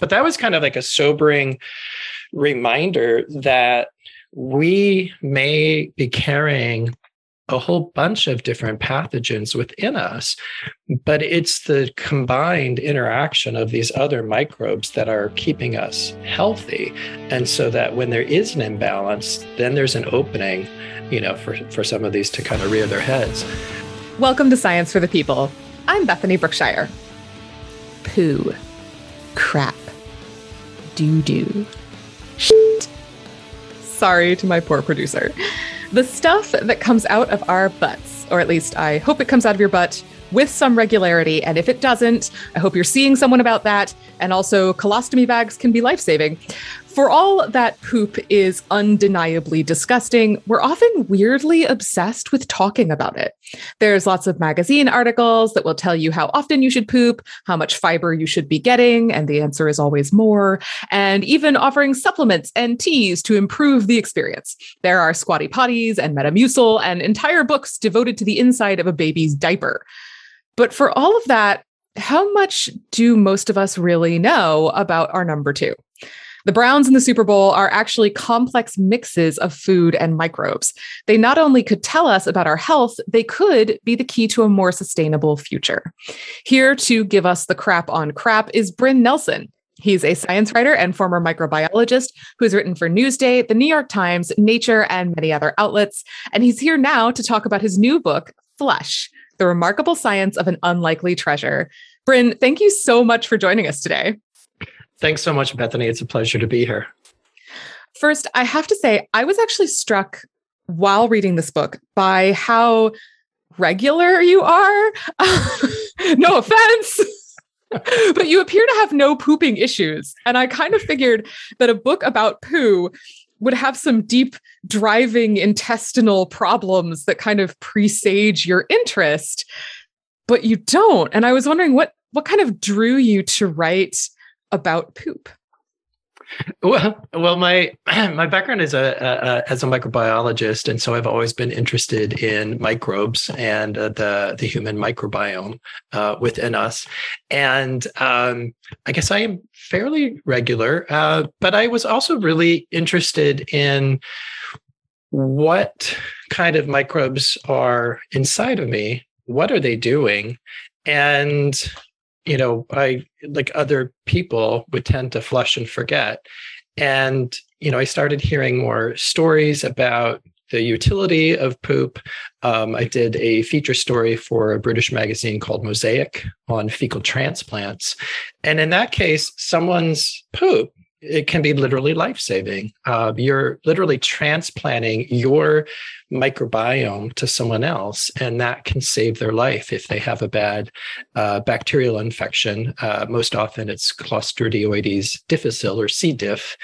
but that was kind of like a sobering reminder that we may be carrying a whole bunch of different pathogens within us, but it's the combined interaction of these other microbes that are keeping us healthy. And so that when there is an imbalance, then there's an opening, you know, for, for some of these to kind of rear their heads. Welcome to Science for the People. I'm Bethany Brookshire. Poo. Crap. Doo doo. Sorry to my poor producer. The stuff that comes out of our butts, or at least I hope it comes out of your butt with some regularity. And if it doesn't, I hope you're seeing someone about that. And also, colostomy bags can be life saving. For all that poop is undeniably disgusting, we're often weirdly obsessed with talking about it. There's lots of magazine articles that will tell you how often you should poop, how much fiber you should be getting, and the answer is always more, and even offering supplements and teas to improve the experience. There are squatty potties and Metamucil and entire books devoted to the inside of a baby's diaper. But for all of that, how much do most of us really know about our number two? The Browns in the Super Bowl are actually complex mixes of food and microbes. They not only could tell us about our health, they could be the key to a more sustainable future. Here to give us the crap on crap is Bryn Nelson. He's a science writer and former microbiologist who has written for Newsday, the New York Times, Nature, and many other outlets. And he's here now to talk about his new book, Flush The Remarkable Science of an Unlikely Treasure. Bryn, thank you so much for joining us today. Thanks so much, Bethany. It's a pleasure to be here. First, I have to say, I was actually struck while reading this book by how regular you are. no offense. but you appear to have no pooping issues. And I kind of figured that a book about poo would have some deep driving intestinal problems that kind of presage your interest, but you don't. And I was wondering what what kind of drew you to write about poop? Well, well, my my background is a, a, as a microbiologist, and so I've always been interested in microbes and uh, the the human microbiome uh, within us. And um, I guess I am fairly regular, uh, but I was also really interested in what kind of microbes are inside of me. What are they doing? And you know, I like other people would tend to flush and forget. And, you know, I started hearing more stories about the utility of poop. Um, I did a feature story for a British magazine called Mosaic on fecal transplants. And in that case, someone's poop it can be literally life saving. Uh, you're literally transplanting your microbiome to someone else, and that can save their life if they have a bad uh, bacterial infection. Uh, most often, it's Clostridioides difficile or C. diff,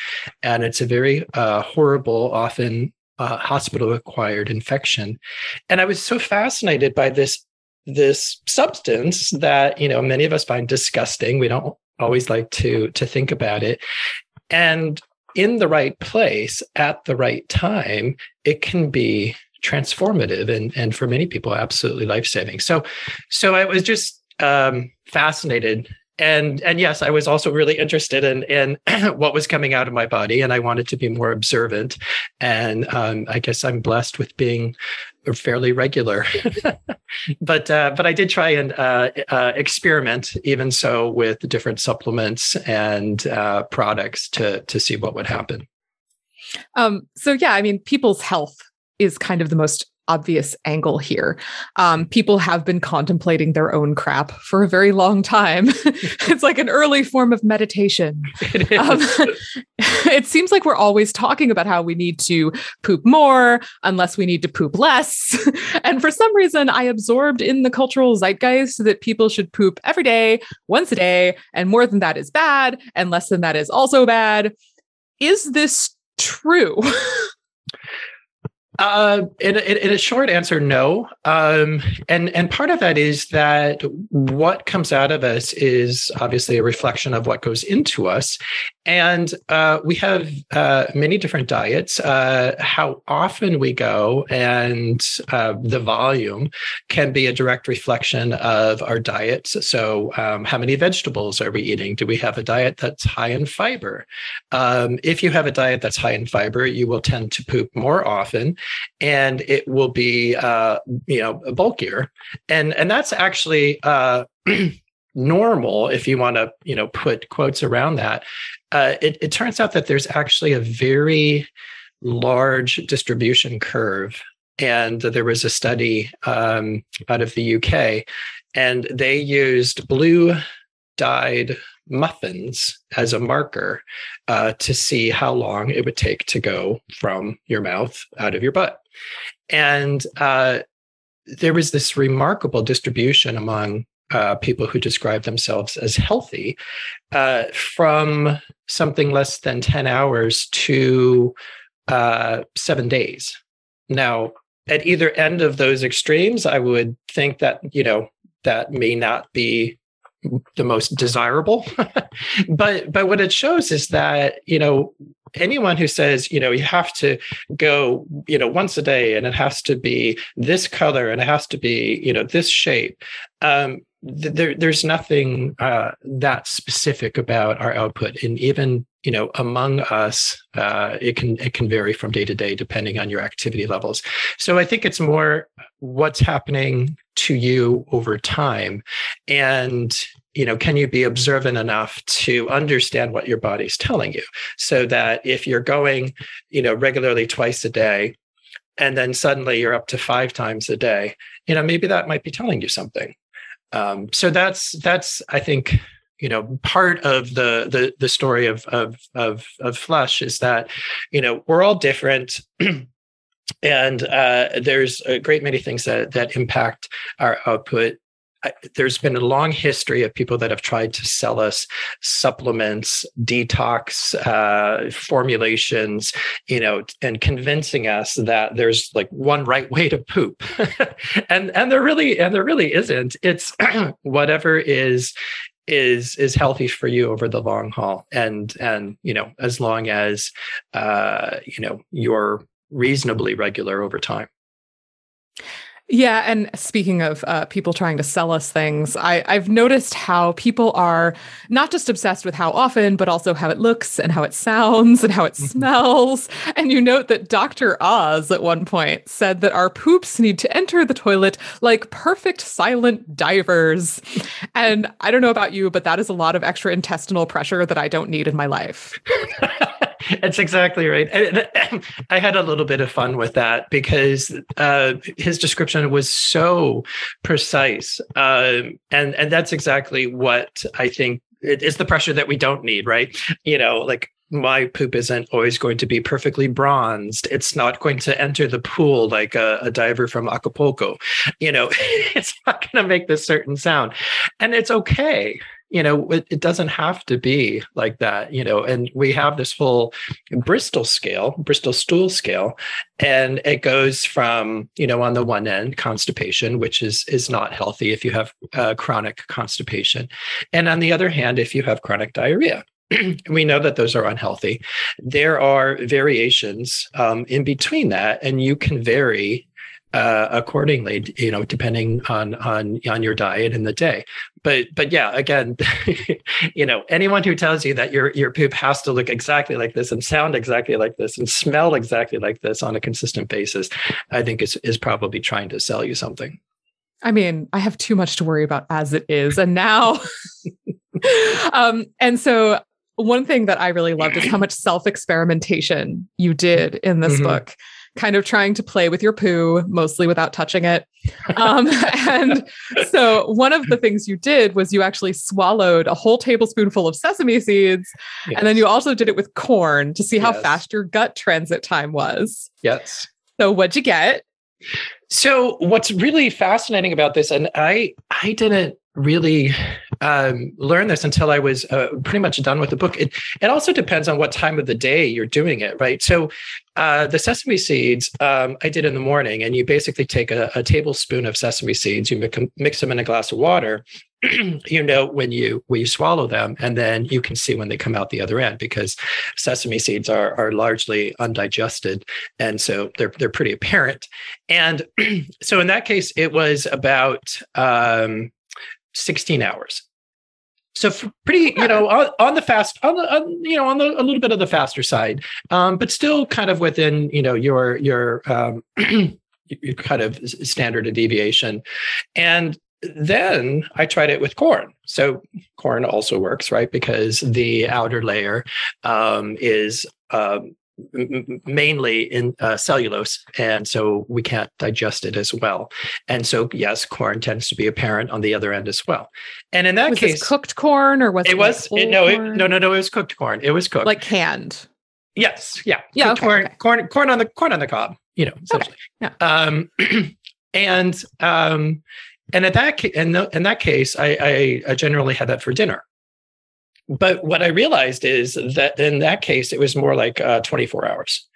and it's a very uh, horrible, often uh, hospital acquired infection. And I was so fascinated by this this substance that you know many of us find disgusting. We don't always like to to think about it and in the right place at the right time, it can be transformative and, and for many people, absolutely life saving. So, so I was just um, fascinated and and yes i was also really interested in in what was coming out of my body and i wanted to be more observant and um, i guess i'm blessed with being fairly regular. But uh, but i did try and uh, uh, experiment even so with different supplements and uh, products to to see what would happen. Um, so yeah i mean people's health is kind of the most obvious angle here. Um, people have been contemplating their own crap for a very long time. it's like an early form of meditation. It, um, it seems like we're always talking about how we need to poop more unless we need to poop less. and for some reason, I absorbed in the cultural zeitgeist that people should poop every day, once a day, and more than that is bad, and less than that is also bad. Is this true? Uh, in, in, a short answer, no. Um, and and part of that is that what comes out of us is obviously a reflection of what goes into us, and uh, we have uh, many different diets. Uh, how often we go and uh, the volume can be a direct reflection of our diets. So, um, how many vegetables are we eating? Do we have a diet that's high in fiber? Um, if you have a diet that's high in fiber, you will tend to poop more often and it will be uh, you know bulkier, and and that's actually uh, normal if you want to you know put quotes around that. Uh, it, it turns out that there's actually a very large distribution curve and there was a study um, out of the UK, and they used blue dyed muffins as a marker uh, to see how long it would take to go from your mouth out of your butt. And uh, there was this remarkable distribution among uh, people who describe themselves as healthy uh, from something less than 10 hours to uh, seven days. Now, at either end of those extremes, I would think that, you know, that may not be the most desirable. But but what it shows is that you know anyone who says you know you have to go you know once a day and it has to be this color and it has to be you know this shape um there, there's nothing uh, that specific about our output. And even you know among us uh, it can it can vary from day to day depending on your activity levels. So i think it's more what's happening to you over time. And you know can you be observant enough to understand what your body's telling you? So that if you're going you know regularly twice a day and then suddenly you're up to five times a day you know maybe that might be telling you something. Um, so that's that's i think you know part of the the the story of of of of flush is that you know we're all different. And uh, there's a great many things that that impact our output there's been a long history of people that have tried to sell us supplements, detox uh, formulations, you know, and convincing us that there's like one right way to poop, and and there really and there really isn't. It's whatever is is is healthy for you over the long haul. And and you know as long as uh you know you're reasonably regular over time yeah, and speaking of uh, people trying to sell us things, I, I've noticed how people are not just obsessed with how often, but also how it looks and how it sounds and how it mm-hmm. smells. And you note that Dr. Oz at one point said that our poops need to enter the toilet like perfect silent divers. And I don't know about you, but that is a lot of extra intestinal pressure that I don't need in my life. That's exactly right. I had a little bit of fun with that because uh, his description was so precise, um, and and that's exactly what I think it's the pressure that we don't need, right? You know, like my poop isn't always going to be perfectly bronzed. It's not going to enter the pool like a, a diver from Acapulco. You know, it's not going to make this certain sound, and it's okay you know it, it, doesn't have to be like that you know and we have this whole bristol scale bristol stool scale and it goes from you know on the one end constipation which is is not healthy if you have uh, chronic constipation. And on the other hand if you have chronic diarrhea we know that those are unhealthy. There are variations um, in between that and you can vary uh, accordingly, you know, depending on on on your diet and the day. But but yeah, again, you know, anyone who tells you that your your poop has to look exactly like this and sound exactly like this and smell exactly like this on a consistent basis, I think is is probably trying to sell you something. I mean, I have too much to worry about as it is, and now, um, and so one thing that I really loved is how much self experimentation you did in this mm-hmm. book kind of trying to play with your poo, mostly without touching it. Um, and so, one of the things you did was you actually swallowed a whole tablespoonful of sesame seeds. Yes. And then you also did it with corn to see how yes. fast your gut transit time was. Yes. So, what'd you get? So what's really fascinating about this, and I I didn't really um, learn this until I was uh, pretty much done with the book. It it also depends on what time of the day you're doing it, right? So uh, the sesame seeds um, I did in the morning, and you basically take a, a tablespoon of sesame seeds, you mix, mix them in a glass of water. you know when you when you swallow them, and then you can see when they come out the other end because sesame seeds are are largely undigested, and so they're they're pretty apparent. And so in that case, it was about um, 16 hours. So pretty, you know, on, on the fast, on the, on, you know, on the a little bit of the faster side, um, but still kind of within, you know, your your um, your kind of standard of deviation. And then I tried it with corn. So corn also works, right? Because the outer layer um, is um, mainly in uh, cellulose, and so we can't digest it as well. And so, yes, corn tends to be apparent on the other end as well. And in that was case, cooked corn or was it, it was like it, no, it, no, no, no. It was cooked corn. It was cooked, like canned. yes, yeah, Yeah, okay, corn, okay. corn, corn on the corn on the cob. You know, essentially. yeah. Um, and um, and at that ca- in, the, in that case, I, I I generally had that for dinner. But what I realized is that in that case, it was more like uh, 24 hours.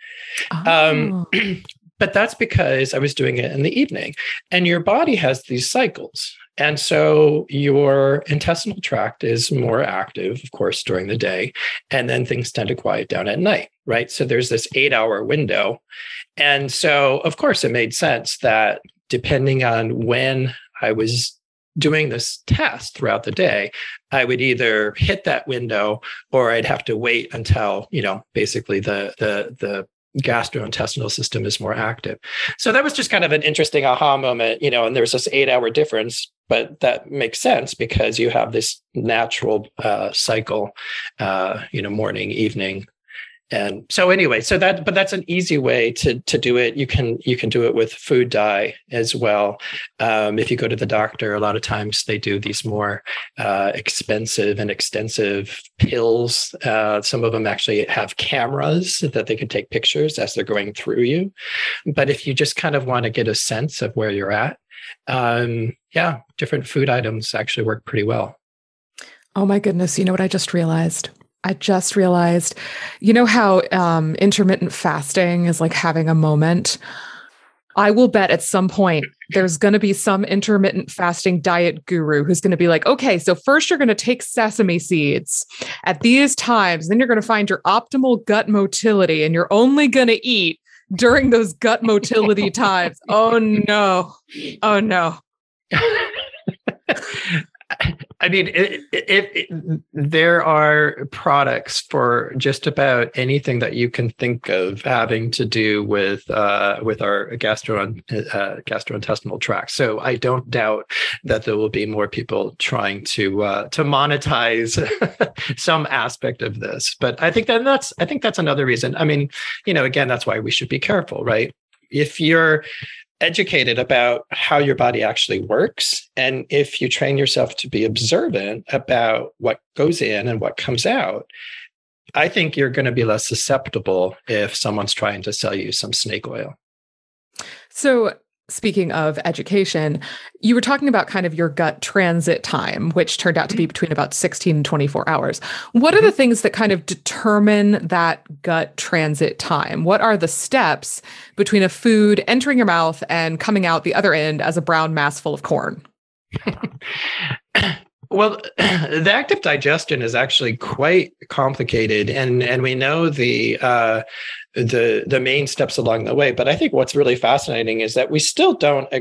Um, Oh. but that's because I was doing it in the evening. And your body has these cycles. And so your intestinal tract is more active, of course, during the day. And then things tend to quiet down at night, right? So there's this eight hour window. And so, of course, it made sense that depending on when I was doing this test throughout the day, I would either hit that window or I'd have to wait until, you know, basically the the the gastrointestinal system is more active. So that was just kind of an interesting aha moment, you know, and there's this eight hour difference, but that makes sense because you have this natural uh, cycle, uh, you know, morning, evening. And so anyway, so that but that's an easy way to to do it. You can you can do it with food dye as well. Um, if you go to the doctor, a lot of times they do these more uh, expensive and extensive pills. Uh, some of them actually have cameras that they can take pictures as they're going through you. But if you just kind of want to get a sense of where you're at, um, yeah, different food items actually work pretty well. Oh my goodness. You know what I just realized? I just realized, you know how um, intermittent fasting is like having a moment? I will bet at some point there's going to be some intermittent fasting diet guru who's going to be like, okay, so first you're going to take sesame seeds at these times, then you're going to find your optimal gut motility, and you're only going to eat during those gut motility times. Oh no. Oh no. I mean, there are products for just about anything that you can think of having to do with uh, with our gastro uh, gastrointestinal tract. So I don't doubt that there will be more people trying to uh, to monetize some aspect of this. But I think that that's I think that's another reason. I mean, you know, again, that's why we should be careful, right? If you're educated about how your body actually works. And if you train yourself to be observant about what goes in and what comes out, I think you're going to be less susceptible if someone's trying to sell you some snake oil. So, speaking of education, you were talking about kind of your gut transit time, which turned out to be mm-hmm. between about 16 and 24 hours. What are the mm-hmm. things that kind of determine that gut transit time? What are the steps between a food entering your mouth and coming out the other end as a brown mass full of corn? Well, the active digestion is actually quite complicated, and and we know the uh, the the main steps along the way. But I think what's really fascinating is that we still don't uh,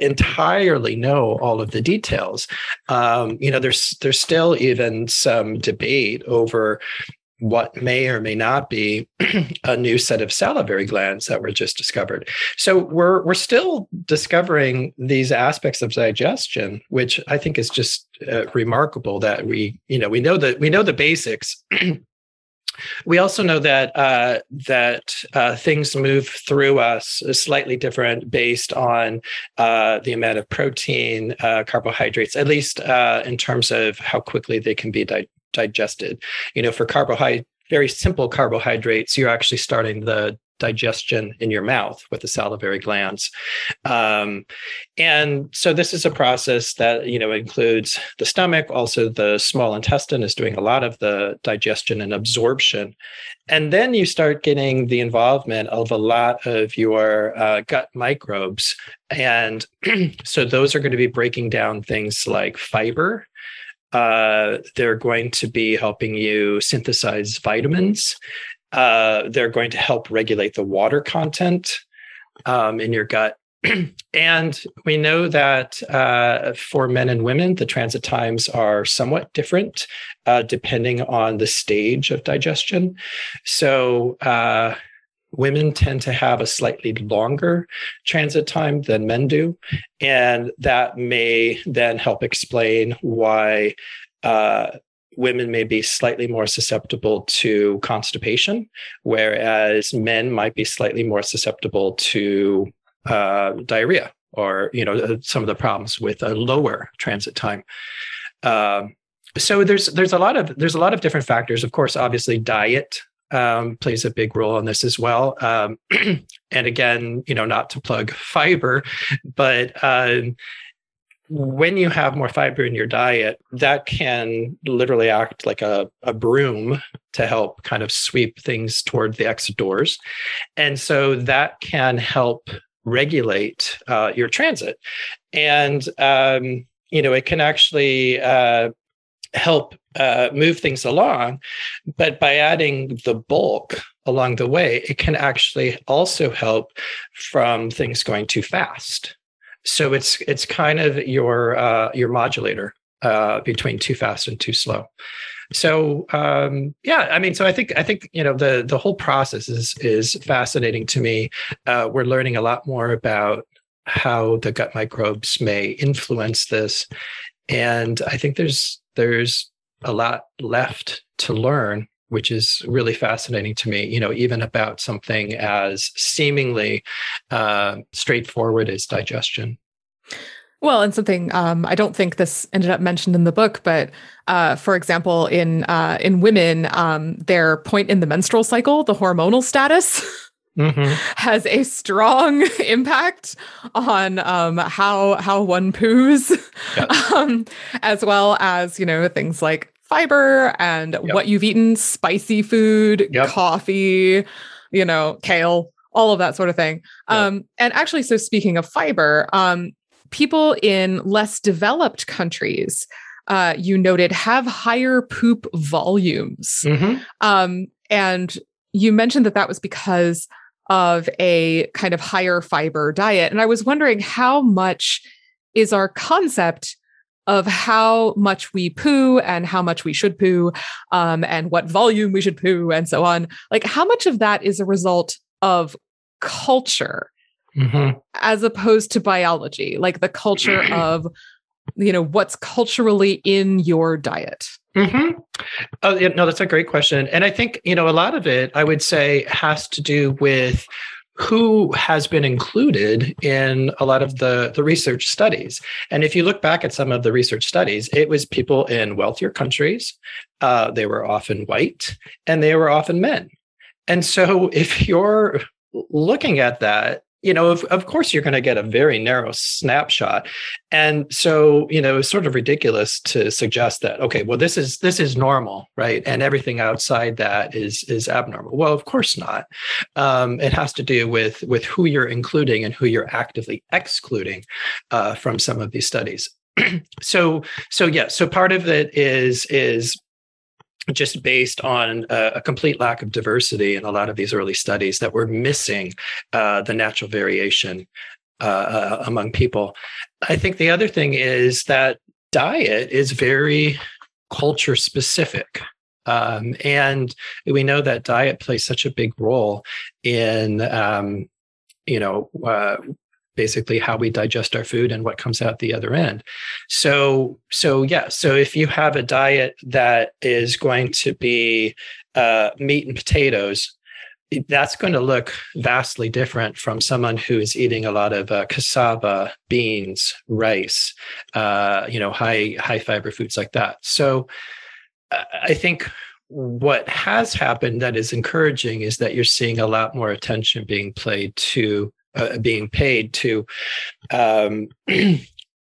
entirely know all of the details. Um, you know, there's there's still even some debate over what may or may not be a new set of salivary glands that were just discovered. So we're we're still discovering these aspects of digestion, which I think is just uh, remarkable that we you know we know that we know the basics. we also know that uh, that uh, things move through us slightly different based on uh, the amount of protein, uh, carbohydrates, at least uh, in terms of how quickly they can be di- digested. You know, for carbohydrate, very simple carbohydrates, you're actually starting the digestion in your mouth with the salivary glands. Um, and so this is a process that you know includes the stomach, also the small intestine is doing a lot of the digestion and absorption. And then you start getting the involvement of a lot of your uh, gut microbes. And so those are going to be breaking down things like fiber. Uh, they're going to be helping you synthesize vitamins. Uh, they're going to help regulate the water content um, in your gut. and we know that uh, for men and women, the transit times are somewhat different uh, depending on the stage of digestion. So, uh, women tend to have a slightly longer transit time than men do. And that may then help explain why uh, women may be slightly more susceptible to constipation, whereas men might be slightly more susceptible to uh, diarrhea or you know uh, some of the problems with a lower transit time. Um, so there's there's a lot of there's a lot of different factors. Of course, obviously diet um, plays a big role in this as well. Um, and again, you know, not to plug fiber, but um, when you have more fiber in your diet, that can literally act like a, a broom to help kind of sweep things toward the exit doors. And so that can help regulate uh, your transit. And, um, you know, it can actually uh, help uh, move things along. But by adding the bulk along the way, it can actually also help from things going too fast. So it's it's kind of your uh, your modulator uh, between too fast and too slow. So um, yeah, I mean, so I think I think you know the the whole process is is fascinating to me. Uh, we're learning a lot more about how the gut microbes may influence this, and I think there's there's a lot left to learn which is really fascinating to me you know even about something as seemingly uh, straightforward as digestion. Well, and something um, I don't think this ended up mentioned in the book, but uh, for example, in uh, in women, um, their point in the menstrual cycle, the hormonal status, mm-hmm. has a strong impact on um, how how one poos, yep. um, as well as you know things like fiber and yep. what you've eaten, spicy food, yep. coffee, you know, kale, all of that sort of thing. Um, and actually, so speaking of fiber, um, people in less developed countries, uh, you noted, have higher poop volumes. Mm-hmm. Um, and you mentioned that that was because of a kind of higher fiber diet. And I was wondering how much is our concept of how much we poo and how much we should poo um, and what volume we should poo and so on. Like, how much of that is a result of culture mm-hmm. as opposed to biology, like the culture of, you know, what's culturally in your diet? Mm-hmm. Oh, yeah, no, that's a great question. And I think, you know, a lot of it, I would say, has to do with who has been included in a lot of the, the research studies. And if you look back at some of the research studies, it was people in wealthier countries. Uh, they were often white and they were often men. And so if you're looking at that, you know, of, of course, you're going to get a very narrow snapshot. And so, you know, it's sort of ridiculous to suggest that, okay, well, this is this is normal, right? And everything outside that is is abnormal. Well, of course not. Um, it has to do with with who you're including and who you're actively excluding uh, from some of these studies. so so yeah so part of it is is just based on a, complete lack of diversity in a lot of these early studies that were missing uh, the natural variation uh, uh, among people. I think the other thing is that diet is very culture specific. Um, and we know that diet plays such a big role in um, you know uh, basically how we digest our food and what comes out the other end. So, so yeah. So if you have a diet that is going to be uh, meat and potatoes, that's going to look vastly different from someone who is eating a lot of uh, cassava, beans, rice, uh, you know, high high fiber foods like that. So, I think what has happened that is encouraging is that you're seeing a lot more attention being played to uh, being paid to um,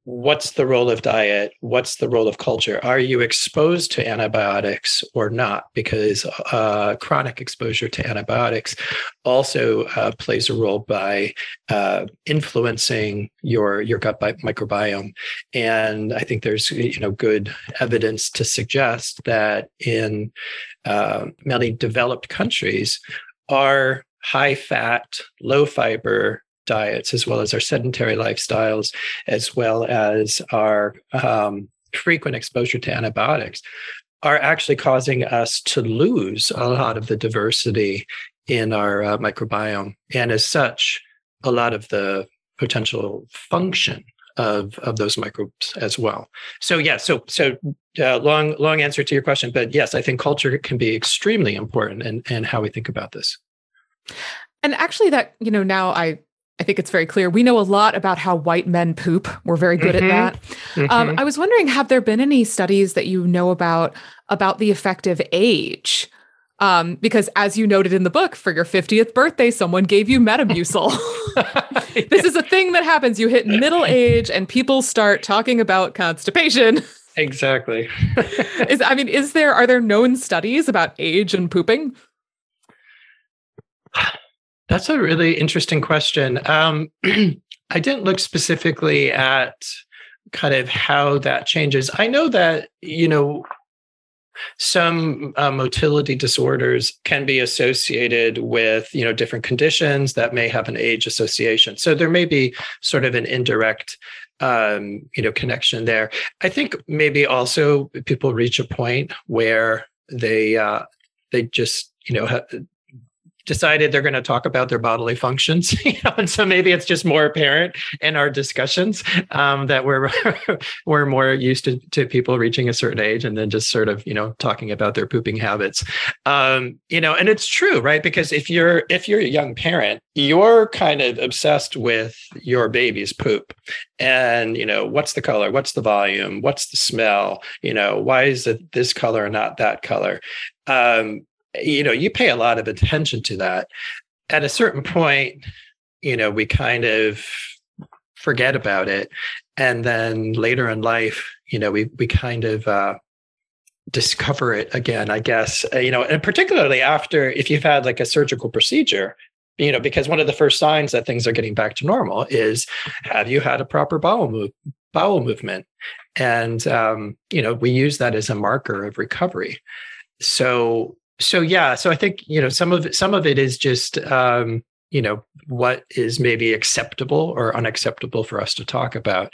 what's the role of diet? What's the role of culture? Are you exposed to antibiotics or not? Because uh, chronic exposure to antibiotics also uh, plays a role by uh, influencing your your gut microbiome. And i think there's you know good evidence to suggest that in uh, many developed countries our high fat low fiber diets, as well as our sedentary lifestyles, as well as our um, frequent exposure to antibiotics, are actually causing us to lose a lot of the diversity in our uh, microbiome. And as such, a lot of the potential function of, of those microbes as well. So yeah, so so uh, long long answer to your question, but yes, I think culture can be extremely important and in how we think about this. And actually, that you know now I I think it's very clear. We know a lot about how white men poop. We're very good mm-hmm. at that. Um, mm-hmm. Um, I was wondering, have there been any studies that you know about about the effect of age? Um, because as you noted in the book, for your 50th birthday, someone gave you Metamucil. this is a thing that happens. You hit middle age and people start talking about constipation. Exactly. is I mean, is there are there known studies about age and pooping? That's a really interesting question. Um, I didn't look specifically at kind of how that changes. I know that, you know, some uh, motility disorders can be associated with you know different conditions that may have an age association so there may be sort of an indirect um, you know connection there i think maybe also people reach a point where they uh, they just you know decided they're going to talk about their bodily functions you know and so maybe it's just more apparent in our discussions um, that we're we're more used to, to people reaching a certain age and then just sort of you know talking about their pooping habits. Um, you know and it's true right? Because if you're if you're a young parent you're kind of obsessed with your baby's poop. And you know what's the color? What's the volume? What's the smell? You know why is it this color and not that color? Um, you know you pay a lot of attention to that. At a certain point you know we kind of forget about it. And then later in life you know we we kind of uh discover it again i guess. Uh, you know and particularly after if you've had like a surgical procedure you know because one of the first signs that things are getting back to normal is have you had a proper bowel move bowel movement? And um, you know we use that as a marker of recovery. So so yeah so i think you know some of some of it is just um you know what is maybe acceptable or unacceptable for us to talk about.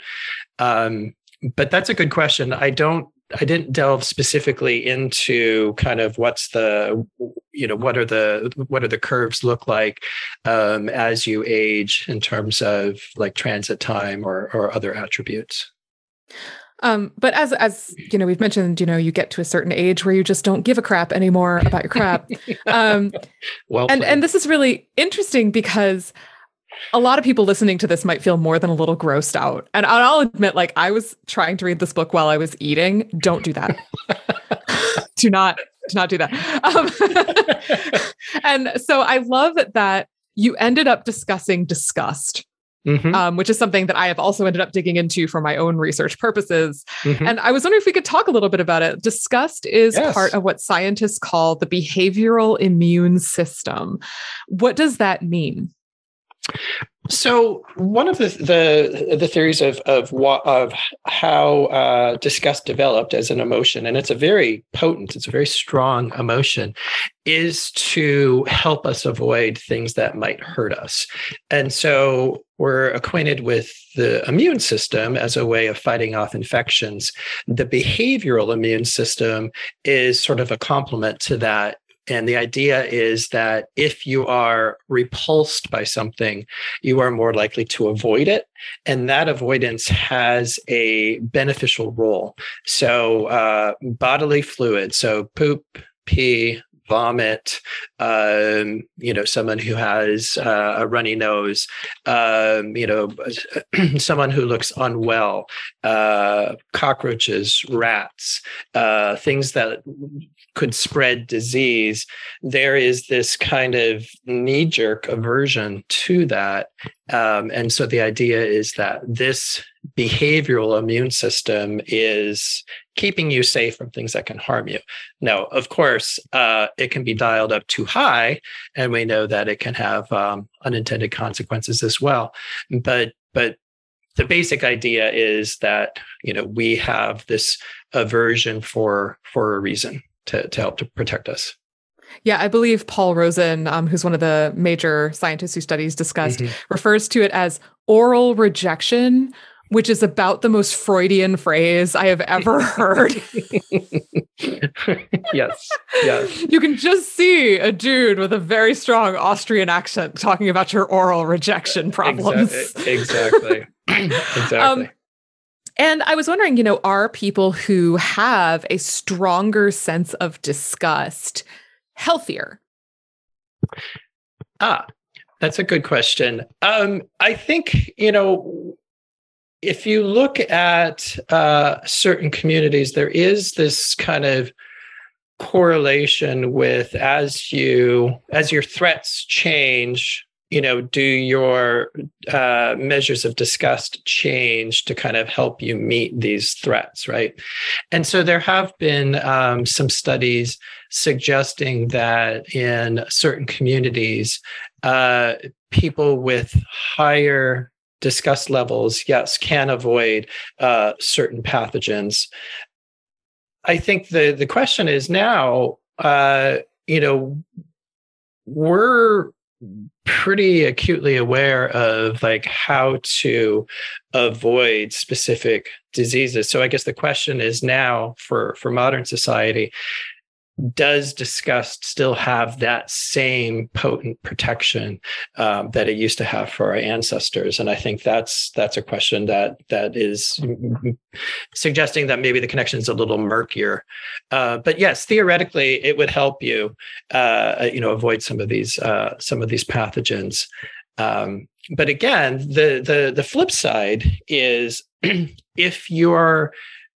Um but that's a good question. I don't i didn't delve specifically into kind of what's the you know what are the what are the curves look like um as you age in terms of like transit time or or other attributes um, but as as you know, we've mentioned, you know, you get to a certain age where you just don't give a crap anymore about your crap. Um, well, and and this is really interesting because a lot of people listening to this might feel more than a little grossed out. And I'll admit, like I was trying to read this book while I was eating. Don't do that. do not do not do that. Um, and so I love that you ended up discussing disgust Mm-hmm. Um, which is something that I have also ended up digging into for my own research purposes. Mm-hmm. And I was wondering if we could talk a little bit about it. Disgust is yes. part of what scientists call the behavioral immune system. What does that mean? So one of the the, the theories of of of how uh, disgust developed as an emotion, and it's a very potent, it's a very strong emotion, is to help us avoid things that might hurt us. And so we're acquainted with the immune system as a way of fighting off infections. The behavioral immune system is sort of a complement to that and the idea is that if you are repulsed by something, you are more likely to avoid it. And that avoidance has a beneficial role. So, uh, bodily fluid, so poop, pee, vomit, um, you know, someone who has uh, a runny nose, um, you know, someone who looks unwell, uh, cockroaches, rats, uh, things that could spread disease, there is this kind of knee jerk aversion to that. Um, and so the idea is that this behavioral immune system is keeping you safe from things that can harm you. Now, of course, uh, it can be dialed up too high, and we know that it can have um, unintended consequences as well. But but the basic idea is that you know we have this aversion for for a reason to to help to protect us. Yeah, I believe Paul Rozin, um, who's one of the major scientists who studies disgust, mm-hmm. refers to it as oral rejection, which is about the most Freudian phrase I have ever heard. yes. Yes. You can just see a dude with a very strong Austrian accent talking about your oral rejection problems. Exactly. Exactly. Um, and I was wondering, you know, are people who have a stronger sense of disgust healthier? Ah, that's a good question. Um, I think, you know, if you look at uh, certain communities, there is this kind of correlation with as you as your threats change you know do your uh, measures of disgust change to kind of help you meet these threats right and so there have been um, some studies suggesting that in certain communities uh, people with higher disgust levels, yes, can avoid uh, certain pathogens. I think the the question is now, uh, you know, we're pretty acutely aware of like how to avoid specific diseases. So i guess the question is now for for modern society does disgust still have that same potent protection um, that it used to have for our ancestors. And i think that's that's a question that that is suggesting that maybe the connection is a little murkier. Uh, but yes theoretically it would help you uh, you know avoid some of these uh, some of these pathogens. Um, but again the the the flip side is if you're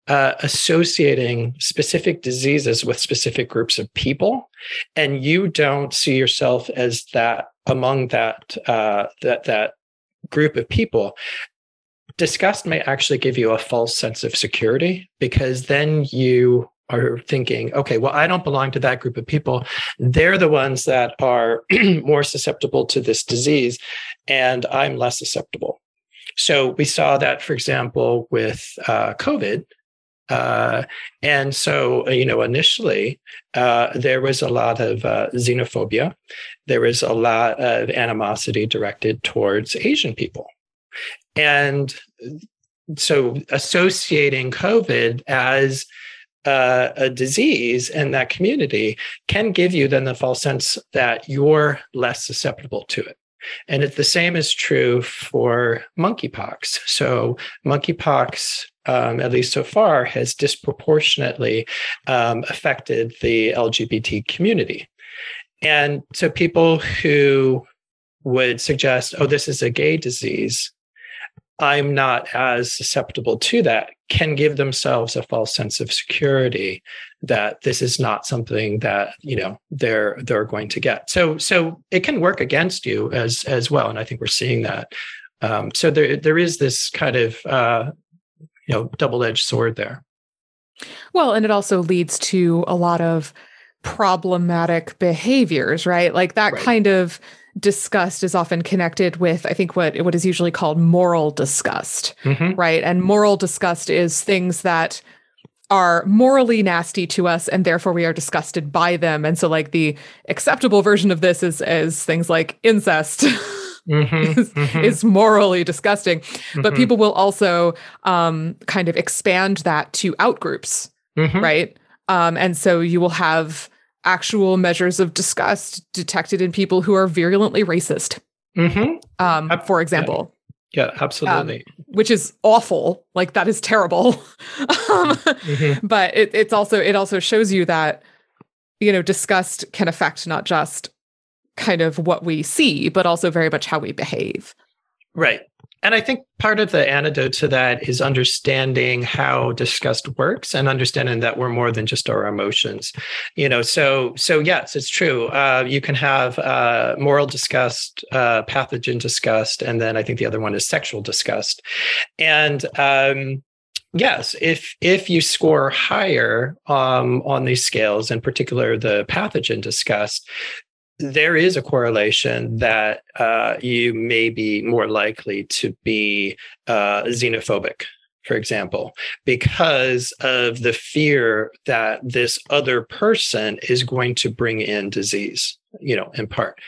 uh, associating specific diseases with specific groups of people, and you don't see yourself as that among that uh, that that group of people. Disgust may actually give you a false sense of security because then you are thinking, okay, well, I don't belong to that group of people. They're the ones that are more susceptible to this disease, and I'm less susceptible. So we saw that, for example, with uh, COVID, uh, and so, uh, you know, initially uh, there was a lot of uh, xenophobia. There was a lot of animosity directed towards Asian people. And so, associating COVID as uh, a disease in that community can give you then the false sense that you're less susceptible to it. And it, the same is true for monkeypox. So, monkeypox um, at least so far, has disproportionately um, affected the LGBT community. And so people who would suggest, oh, this is a gay disease, I'm not as susceptible to that, can give themselves a false sense of security that this is not something that you know they're they're going to get. So so it can work against you as as well, and I think we're seeing that. Um, so there there is this kind of uh, you know double-edged sword there well and it also leads to a lot of problematic behaviors right like that right. kind of disgust is often connected with i think what what is usually called moral disgust mm-hmm. right and moral disgust is things that are morally nasty to us and therefore we are disgusted by them and so like the acceptable version of this is is things like incest mm-hmm, is, mm-hmm. is, morally disgusting. Mm-hmm. But people will also um, kind of expand that to outgroups, mm-hmm. right? Um, and so you will have actual measures of disgust detected in people who are virulently racist. Mm-hmm. Um, for example. Yeah, yeah absolutely. Um, which is awful. Like that is terrible. Um, mm-hmm. But it, it's also it also shows you that you know, disgust can affect not just kind of what we see, but also very much how we behave. Right. And I think part of the antidote to that is understanding how disgust works and understanding that we're more than just our emotions. You know, so so yes, it's true. Uh, you can have uh, moral disgust, uh, pathogen disgust, and then I think the other one is sexual disgust. And um, yes, if if you score higher um, on these scales, in particular the pathogen disgust, there is a correlation that uh, you may be more likely to be uh, xenophobic, for example, because of the fear that this other person is going to bring in disease, you know, in part.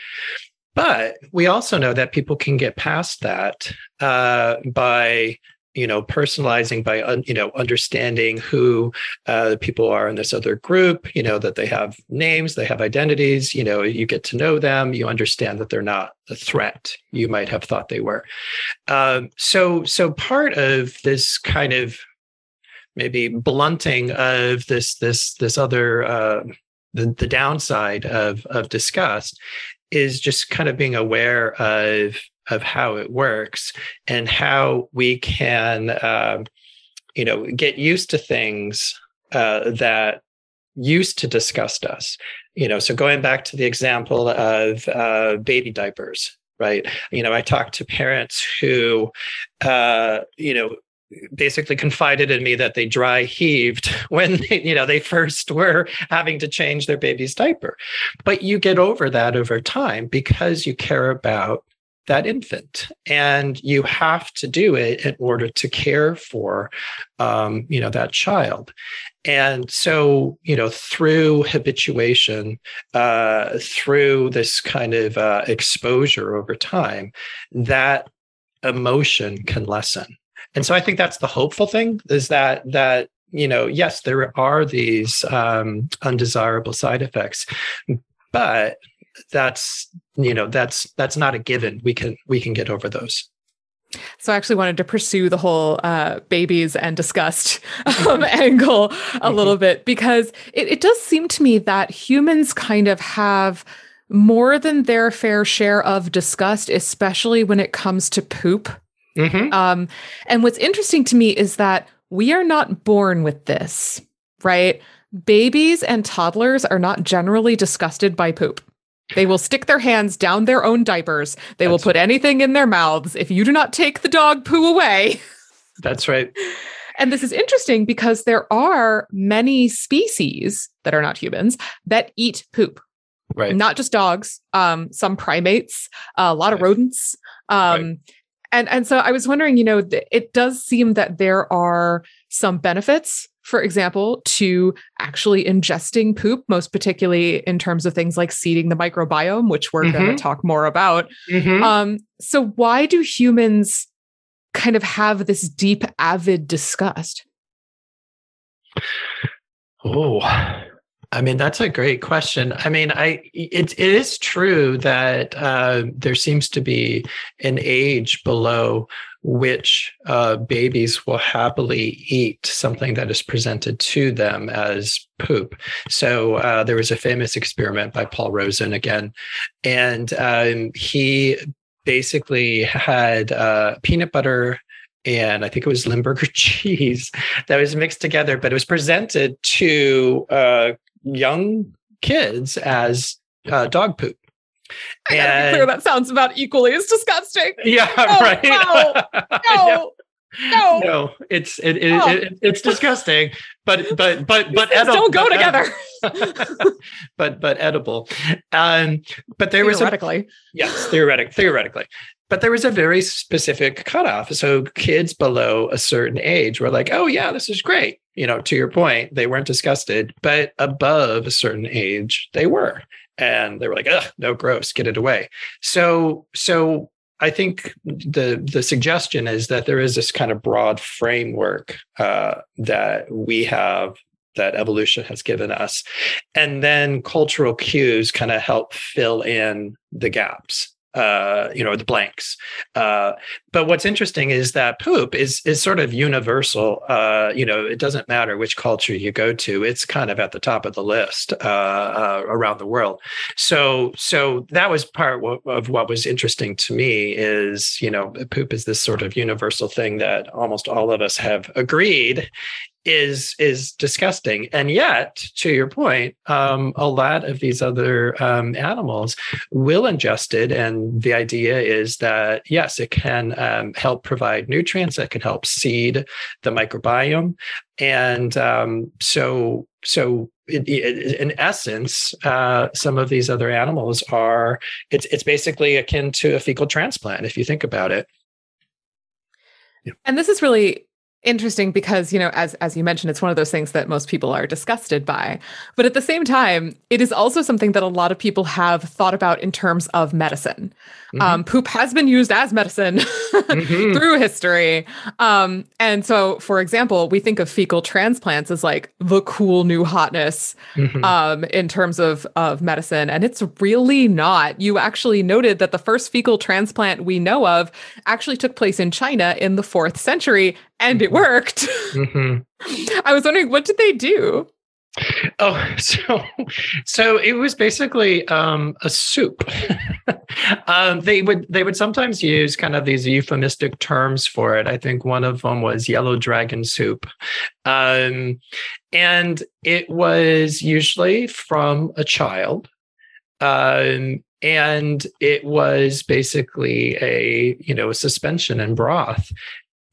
But we also know that people can get past that uh, by you know personalizing by un, you know understanding who uh, people are in this other group you know that they have names they have identities you know you get to know them you understand that they're not a threat you might have thought they were. Um, so so part of this kind of maybe blunting of this this this other uh, the, the downside of of disgust is just kind of being aware of of how it works and how we can uh, you know get used to things uh, that used to disgust us. You know so going back to the example of uh, baby diapers right? You know i talked to parents who uh, you know basically confided in me that they dry heaved when they, you know they first were having to change their baby's diaper. But you get over that over time because you care about that infant. And you have to do it in order to care for um, you know that child. And so you know through habituation uh, through this kind of uh, exposure over time that emotion can lessen. And so i think that's the hopeful thing is that that you know yes there are these um, undesirable side effects but that's you know that's that's not a given we can we can get over those so I actually wanted to pursue the whole uh, babies and disgust um, angle a mm-hmm. little bit because it, it does seem to me that humans kind of have more than their fair share of disgust, especially when it comes to poop. Mm-hmm. Um, and what's interesting to me is that we are not born with this, right? Babies and toddlers are not generally disgusted by poop. They will stick their hands down their own diapers. They That's will put anything in their mouths. If you do not take the dog poo away. That's right. And this is interesting because there are many species that are not humans that eat poop. Right. Not just dogs, um, some primates, a lot right. of rodents. Um, right. and and so I was wondering, you know, it does seem that there are some benefits for example, to actually ingesting poop, most particularly in terms of things like seeding the microbiome, which we're mm-hmm. going to talk more about. Mm-hmm. Um, so, why do humans kind of have this deep, avid disgust? Oh, I mean, that's a great question. I mean, I it, it is true that uh, there seems to be an age below which uh, babies will happily eat something that is presented to them as poop. So uh, there was a famous experiment by Paul Rozin again, and um, he basically had uh, peanut butter and I think it was Limburger cheese that was mixed together, but it was presented to uh, young kids as uh, dog poop. I gotta and, be clear, that sounds about equally as disgusting. Yeah, no, right. No, no, no, no. It's it, it, oh. it, it's disgusting, but but but but edible. Don't go together. but but edible. Um, but there was theoretically, a, yes, theoretic, theoretically. But there was a very specific cutoff. So kids below a certain age were like, "Oh yeah, this is great." You know, to your point, they weren't disgusted, but above a certain age, they were and they were like, "Ugh, no, gross, get it away." So, so I think the the suggestion is that there is this kind of broad framework uh, that we have that evolution has given us, and then cultural cues kind of help fill in the gaps. Uh, you know, the blanks. Uh, but what's interesting is that poop is is sort of universal. Uh, you know, it doesn't matter which culture you go to; it's kind of at the top of the list uh, uh, around the world. So, so that was part of what was interesting to me is you know, poop is this sort of universal thing that almost all of us have agreed is is disgusting. And yet to your point um, a lot of these other um, animals will ingest it. And the idea is that yes it can um, help provide nutrients. It can help seed the microbiome. And um, so so it, it, in essence uh, some of these other animals are it's it's basically akin to a fecal transplant if you think about it. Yeah. and this is really interesting because you know as as you mentioned it's one of those things that most people are disgusted by. But at the same time it is also something that a lot of people have thought about in terms of medicine mm-hmm. um, poop has been used as medicine mm-hmm. through history um, and so for example we think of fecal transplants as like the cool new hotness mm-hmm. um, in terms of of medicine and it's really not you actually noted that the first fecal transplant we know of actually took place in china in the fourth century and it worked. Mm-hmm. I was wondering, what did they do? Oh, so so it was basically um, a soup. um, they would they would sometimes use kind of these euphemistic terms for it. I think one of them was yellow dragon soup, um, and it was usually from a child. Um, and it was basically a you know a suspension in broth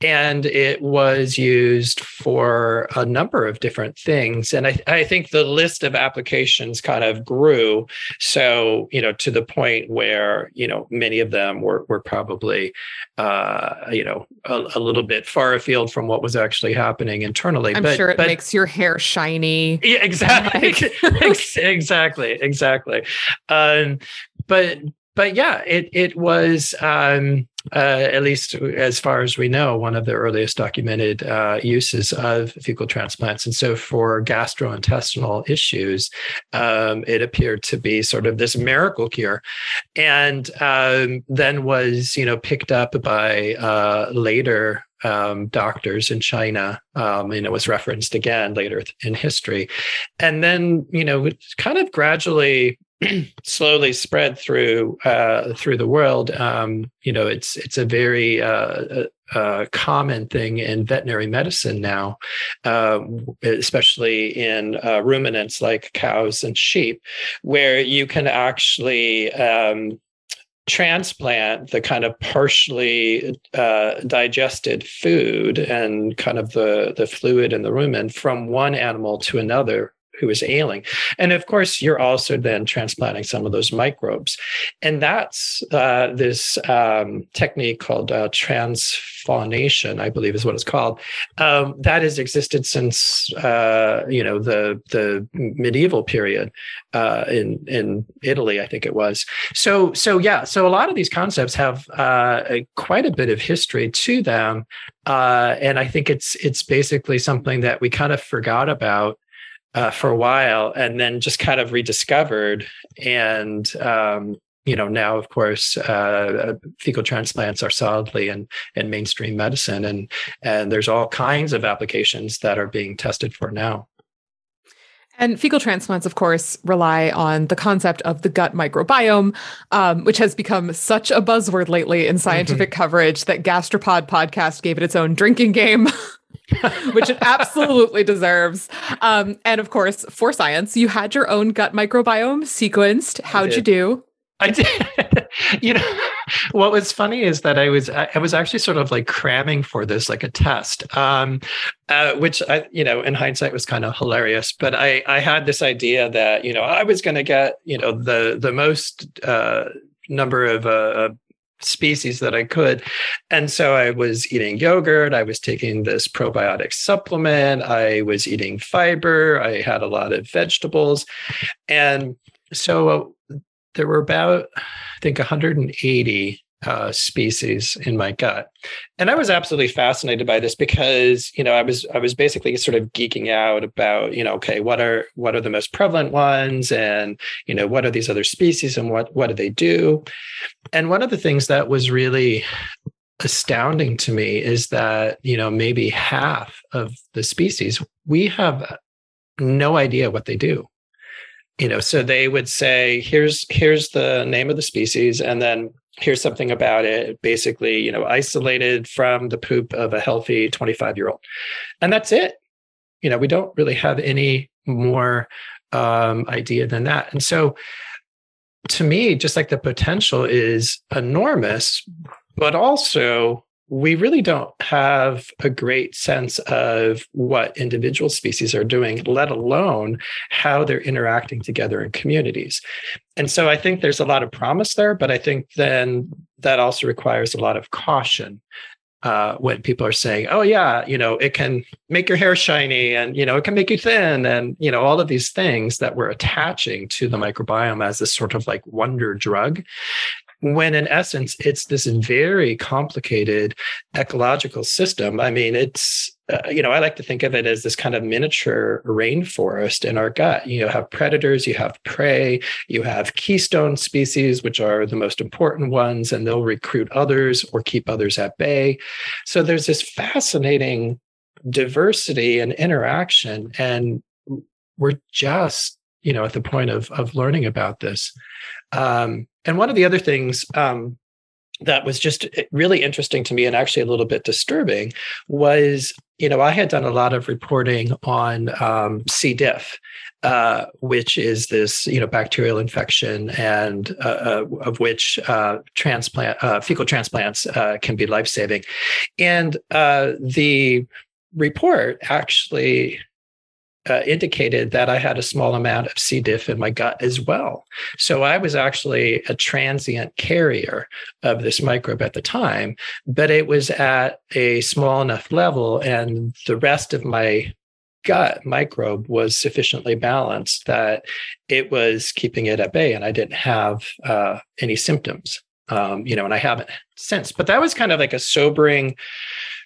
and it was used for a number of different things. And I, I, think the list of applications kind of grew. So you know to the point where you know many of them were, were probably uh, you know a, a, little bit far afield from what was actually happening internally i'm but, sure it but, makes your hair shiny. Yeah exactly. exactly exactly. Um, but but yeah it it was um, uh, at least as far as we know, one of the earliest documented uh, uses of fecal transplants. And so, for gastrointestinal issues, um, it appeared to be sort of this miracle cure, and um, then was you know picked up by uh, later um, doctors in China, um, and it was referenced again later in history, and then you know kind of gradually slowly spread through uh, through the world. Um, you know, it's it's a very uh, uh, uh common thing in veterinary medicine now, uh, especially in uh, ruminants like cows and sheep, where you can actually um, transplant the kind of partially uh, digested food and kind of the the fluid in the rumen from one animal to another who is ailing. And of course, you're also then transplanting some of those microbes. And that's uh, this um, technique called uh, transfaunation, I believe is what it's called. Um, that has existed since, uh, you know, the, the medieval period uh, in, in Italy, I think it was. So, so yeah, so a lot of these concepts have uh, quite a bit of history to them. Uh, and I think it's it's basically something that we kind of forgot about uh, for a while and then just kind of rediscovered. And, um, you know, now, of course, uh, fecal transplants are solidly in, in mainstream medicine, and and there's all kinds of applications that are being tested for now. And fecal transplants, of course, rely on the concept of the gut microbiome, um, which has become such a buzzword lately in scientific mm-hmm. coverage that Gastropod podcast gave it its own drinking game. which it absolutely deserves. Um, and of course, for science, you had your own gut microbiome sequenced. How'd you do? I did. you know, what was funny is that I was I was actually sort of like cramming for this like a test, um, uh, which I you know in hindsight was kind of hilarious. But I I had this idea that you know I was going to get you know the the most uh, number of uh, species that I could. And so I was eating yogurt, I was taking this probiotic supplement, I was eating fiber, I had a lot of vegetables. And so there were about, I think, 180 uh, species in my gut. And I was absolutely fascinated by this because, you know, I was I was basically sort of geeking out about, you know, okay, what are what are the most prevalent ones and, you know, what are these other species and what what do they do? And one of the things that was really astounding to me is that, you know, maybe half of the species we have no idea what they do you know so they would say here's here's the name of the species and then here's something about it basically you know isolated from the poop of a healthy 25 year old and that's it. You know we don't really have any more um, idea than that. And so to me just like the potential is enormous but also we really don't have a great sense of what individual species are doing, let alone how they're interacting together in communities. And so I think there's a lot of promise there, but I think then that also requires a lot of caution. Uh, when people are saying, "Oh yeah, you know, it can make your hair shiny, and you know, it can make you thin, and you know, all of these things that we're attaching to the microbiome as this sort of like wonder drug," when in essence it's this very complicated ecological system. I mean it's uh, you know i like to think of it as this kind of miniature rainforest in our gut. You know, have predators you have prey you have keystone species which are the most important ones and they'll recruit others or keep others at bay. So there's this fascinating diversity and interaction and we're just you know at the point of of learning about this. Um, and one of the other things um, that was just eh, really interesting to me and actually a little bit disturbing was you know i had done a lot of reporting on um, c. diff uh, which is this you know bacterial infection and uh, uh, of which uh, transplant uh, fecal transplants uh, can be life saving and the report actually uh, indicated that I had a small amount of C. diff in my gut as well. So I was actually a transient carrier of this microbe at the time, but it was at a small enough level, and the rest of my gut microbe was sufficiently balanced that it was keeping it at bay, and I didn't have uh, any symptoms. Um, you know, and I haven't since. But that was kind of like a sobering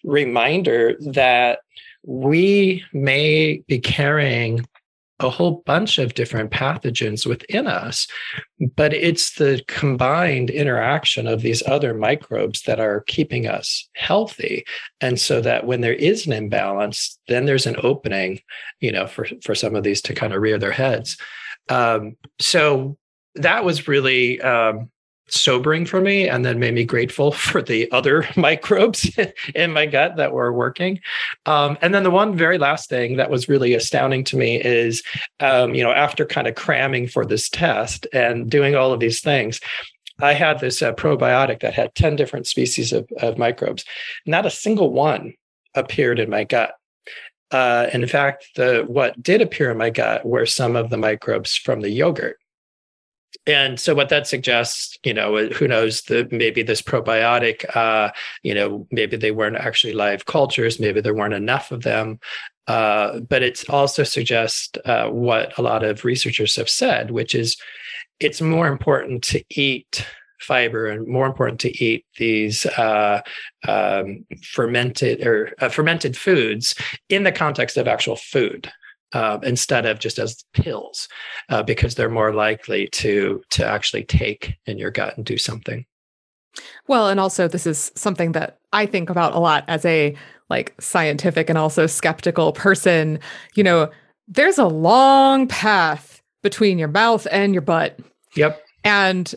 reminder that we may be carrying a whole bunch of different pathogens within us, but it's the combined interaction of these other microbes that are keeping us healthy. And so that when there is an imbalance, then there's an opening, you know, for, for some of these to kind of rear their heads. Um, so that was really um, sobering for me and then made me grateful for the other microbes in my gut that were working. Um, and then the one very last thing that was really astounding to me is um, you know after kind of cramming for this test and doing all of these things i had this uh, probiotic that had 10 different species of, of microbes. Not a single one appeared in my gut. Uh, in fact, the what did appear in my gut were some of the microbes from the yogurt and so what that suggests you know who knows that maybe this probiotic uh, you know maybe they weren't actually live cultures maybe there weren't enough of them. Uh, but it also suggests uh, what a lot of researchers have said which is it's more important to eat fiber and more important to eat these uh, um, fermented or uh, fermented foods in the context of actual food uh, instead of just as pills, uh, because they're more likely to to actually take in your gut and do something. Well, and also this is something that I think about a lot as a like scientific and also skeptical person. You know, there's a long path between your mouth and your butt. Yep. And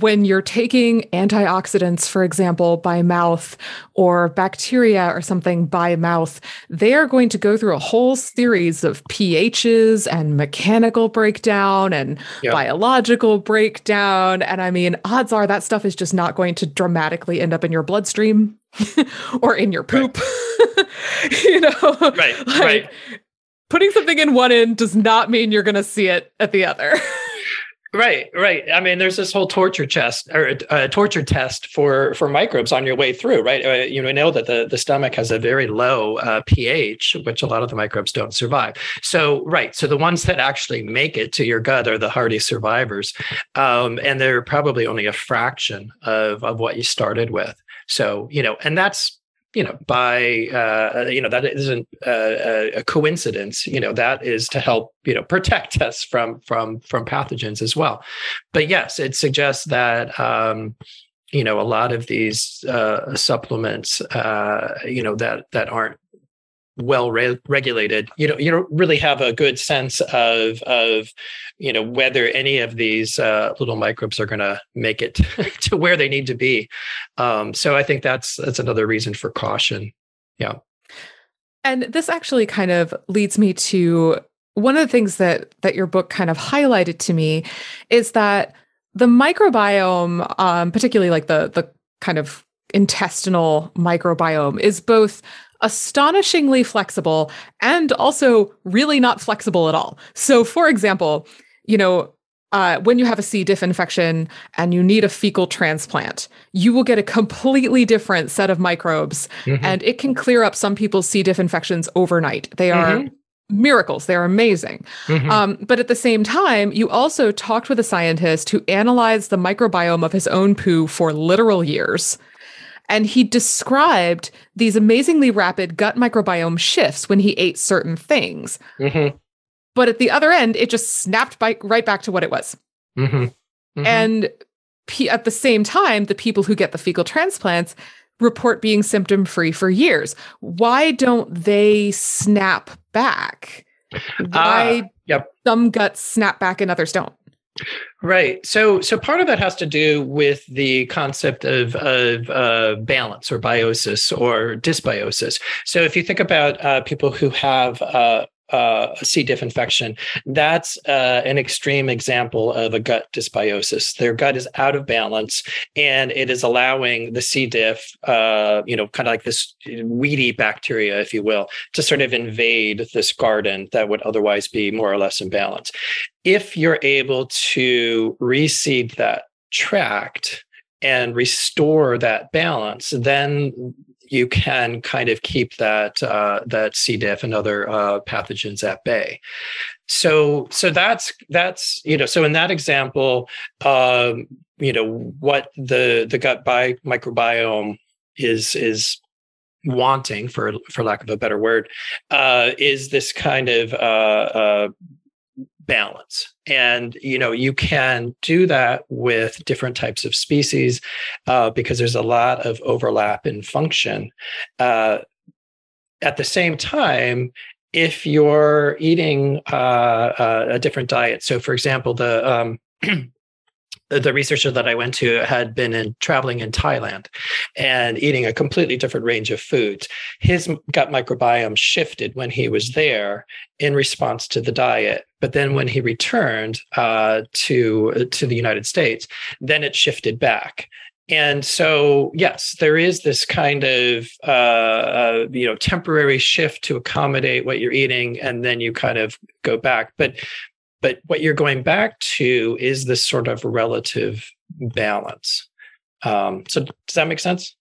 when you're taking antioxidants, for example, by mouth or bacteria or something by mouth, they are going to go through a whole series of pHs and mechanical breakdown and yep. biological breakdown. And I mean, odds are that stuff is just not going to dramatically end up in your bloodstream or in your poop. Right. you know, right, like, right. Putting something in one end does not mean you're going to see it at the other. Right, right. I mean, there's this whole torture test or uh, torture test for for microbes on your way through, right? Uh, you know, we know that the the stomach has a very low uh, pH, which a lot of the microbes don't survive. So, right. So the ones that actually make it to your gut are the hardy survivors, um, and they're probably only a fraction of of what you started with. So, you know, and that's you know by uh, you know that isn't a, a, coincidence you know that is to help you know protect us from from from pathogens as well. But yes it suggests that um you know a lot of these uh supplements uh you know that that aren't well re- regulated you know you don't really have a good sense of of you know whether any of these uh, little microbes are going to make it to where they need to be. Um, so i think that's that's another reason for caution. Yeah. And this actually kind of leads me to one of the things that that your book kind of highlighted to me is that the microbiome um, particularly like the the kind of intestinal microbiome is both astonishingly flexible and also really not flexible at all. So, for example, you know, uh, when you have a C. diff infection and you need a fecal transplant, you will get a completely different set of microbes, mm-hmm. and it can clear up some people's C. diff infections overnight. They are mm-hmm. miracles. They're amazing. Mm-hmm. Um, but at the same time, you also talked with a scientist who analyzed the microbiome of his own poo for literal years and he described these amazingly rapid gut microbiome shifts when he ate certain things. Mm-hmm. But at the other end, it just snapped by, right back to what it was. Mm-hmm. Mm-hmm. And p- at the same time, the people who get the fecal transplants report being symptom free for years. Why don't they snap back? Why uh, yep. some guts snap back and others don't? Right. So, so part of that has to do with the concept of of uh, balance or biosis or dysbiosis. So, if you think about uh, people who have uh, uh, a C. diff infection, that's uh, an extreme example of a gut dysbiosis. Their gut is out of balance, and it is allowing the C. diff, uh, you know, kind of like this weedy bacteria, if you will, to sort of invade this garden that would otherwise be more or less in balance. If you're able to reseed that tract and restore that balance, then you can kind of keep that uh, that C. diff and other uh, pathogens at bay. So so that's that's you know so in that example, um, you know what the the gut bi- microbiome is is wanting for for lack of a better word uh, is this kind of uh, uh, balance. And you know you can do that with different types of species uh, because there's a lot of overlap in function. Uh, at the same time if you're eating uh, uh a different diet so for example the um, the researcher that I went to had been in traveling in Thailand and eating a completely different range of foods. His gut microbiome shifted when he was there in response to the diet, but then when he returned uh, to to the United States, then it shifted back. And so, yes, there is this kind of uh, uh, you know temporary shift to accommodate what you're eating, and then you kind of go back. But but what you're going back to is this sort of relative balance. Um, so does that make sense?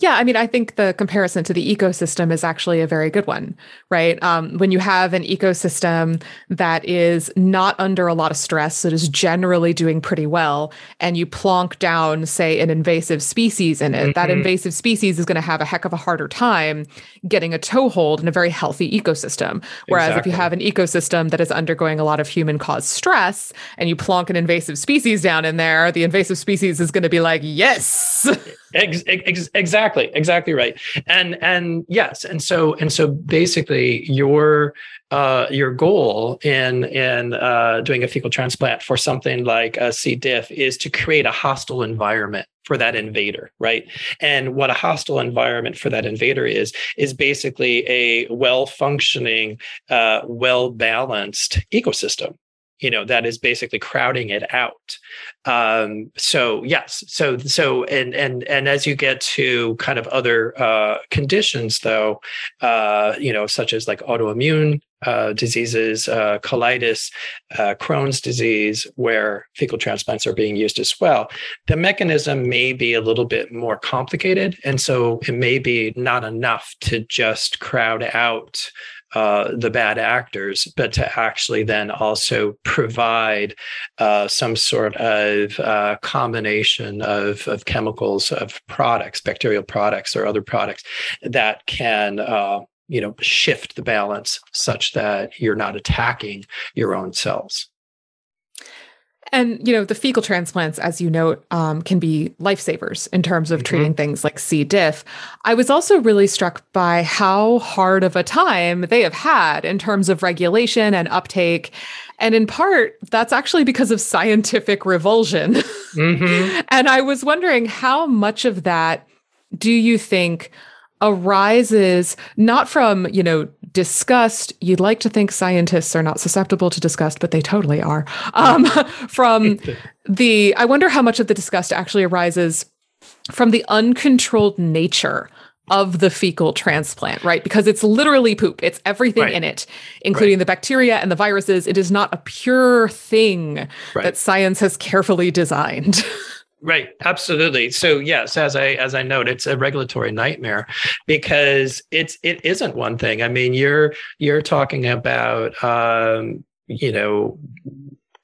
Yeah, I mean, I think the comparison to the ecosystem is actually a very good one, right? Um, when you have an ecosystem that is not under a lot of stress, that is generally doing pretty well, and you plonk down, say, an invasive species in it, mm-hmm. that invasive species is going to have a heck of a harder time getting a toehold in a very healthy ecosystem. Whereas exactly. if you have an ecosystem that is undergoing a lot of human caused stress and you plonk an invasive species down in there, the invasive species is going to be like, yes. Ex- ex- exactly, exactly exactly right. And and yes, and so and so basically your uh, your goal in in uh, doing a fecal transplant for something like a C. diff is to create a hostile environment for that invader, right? And what a hostile environment for that invader is is basically a well functioning, uh, well balanced ecosystem you know that is basically crowding it out um, so yes. So so and and and as you get to kind of other uh, conditions though uh, you know such as like autoimmune uh, diseases uh, colitis uh, crohn's disease where fecal transplants are being used as well the mechanism may be a little bit more complicated. And so it may be not enough to just crowd out uh, the bad actors, but to actually then also provide uh, some sort of uh, combination of, of chemicals, of products, bacterial products, or other products that can. Uh, you know, shift the balance such that you're not attacking your own cells. And you know, the fecal transplants, as you note, um, can be lifesavers in terms of mm-hmm. treating things like C. diff. I was also really struck by how hard of a time they have had in terms of regulation and uptake. And in part, that's actually because of scientific revulsion. Mm-hmm. and I was wondering how much of that do you think arises not from, you know, disgust. You'd like to think scientists are not susceptible to disgust, but they totally are. Um, from the, I wonder how much of the disgust actually arises from the uncontrolled nature of the fecal transplant, right? Because it's literally poop. It's everything right. in it, including right. the bacteria and the viruses. It is not a pure thing right. that science has carefully designed. Right, absolutely. So yes, as I as I note, it's a regulatory nightmare because it's it isn't one thing. I mean, you're you're talking about um, you know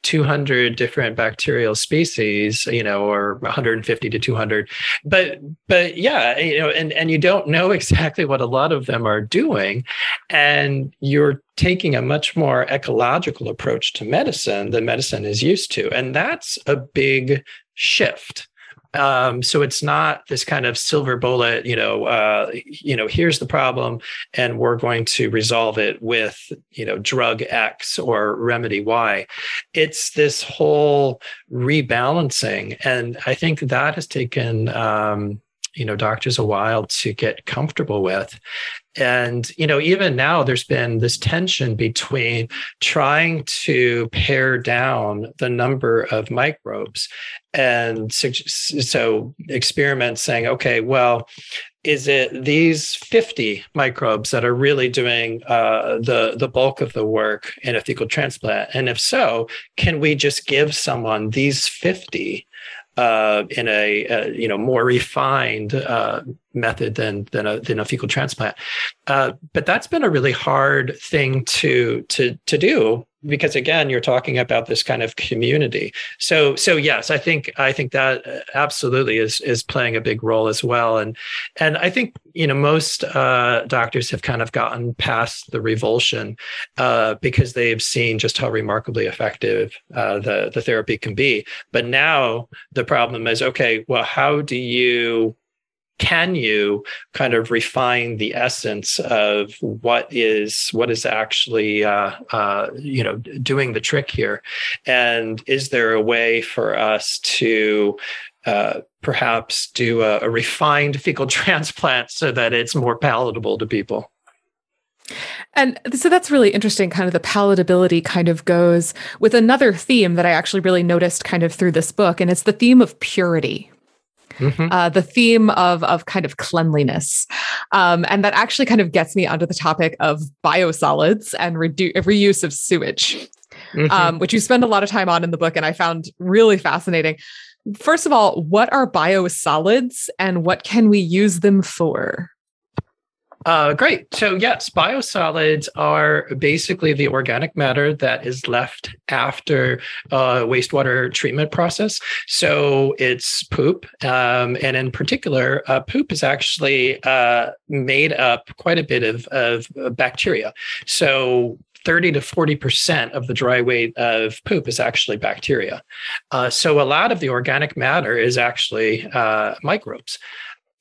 200 different bacterial species you know or 150 to 200 but but yeah you know and and you don't know exactly what a lot of them are doing and you're taking a much more ecological approach to medicine than medicine is used to and that's a big shift um, so it's not this kind of silver bullet, you know, uh, you know, here's the problem, and we're going to resolve it with, you know, drug X or remedy Y. It's this whole rebalancing, and I think that has taken um, you know doctors a while to get comfortable with. And you know even now there's been this tension between trying to pare down the number of microbes and so, experiments saying okay well is it these 50 microbes that are really doing uh, the the bulk of the work in a fecal transplant? And if so can we just give someone these 50 uh, in a, a, you know more refined uh, method than than a, than a fecal transplant. Uh, but that's been a really hard thing to to to do because again you're talking about this kind of community. So so yes i think i think that uh, absolutely is is playing a big role as well. And and i think you know most uh, doctors have kind of gotten past the revulsion uh, because they've seen just how remarkably effective uh, the the therapy can be. But now the problem is okay well how do you can you kind of refine the essence of what is what is actually uh, uh, you know doing the trick here and is there a way for us to uh, perhaps do a, a refined fecal transplant so that it's more palatable to people and so that's really interesting. Kind of the palatability kind of goes with another theme that I actually really noticed kind of through this book, and it's the theme of purity, Mm-hmm. Uh, the theme of of kind of cleanliness, um, and that actually kind of gets me onto the topic of biosolids and redu- reuse of sewage, mm-hmm. um, which you spend a lot of time on in the book, and I found really fascinating. First of all, what are biosolids, and what can we use them for? Uh, great. So, yes, biosolids are basically the organic matter that is left after uh, wastewater treatment process. So, it's poop. Um, and in particular, uh, poop is actually uh, made up quite a bit of, of bacteria. So, 30 to 40% of the dry weight of poop is actually bacteria. Uh, so, a lot of the organic matter is actually uh, microbes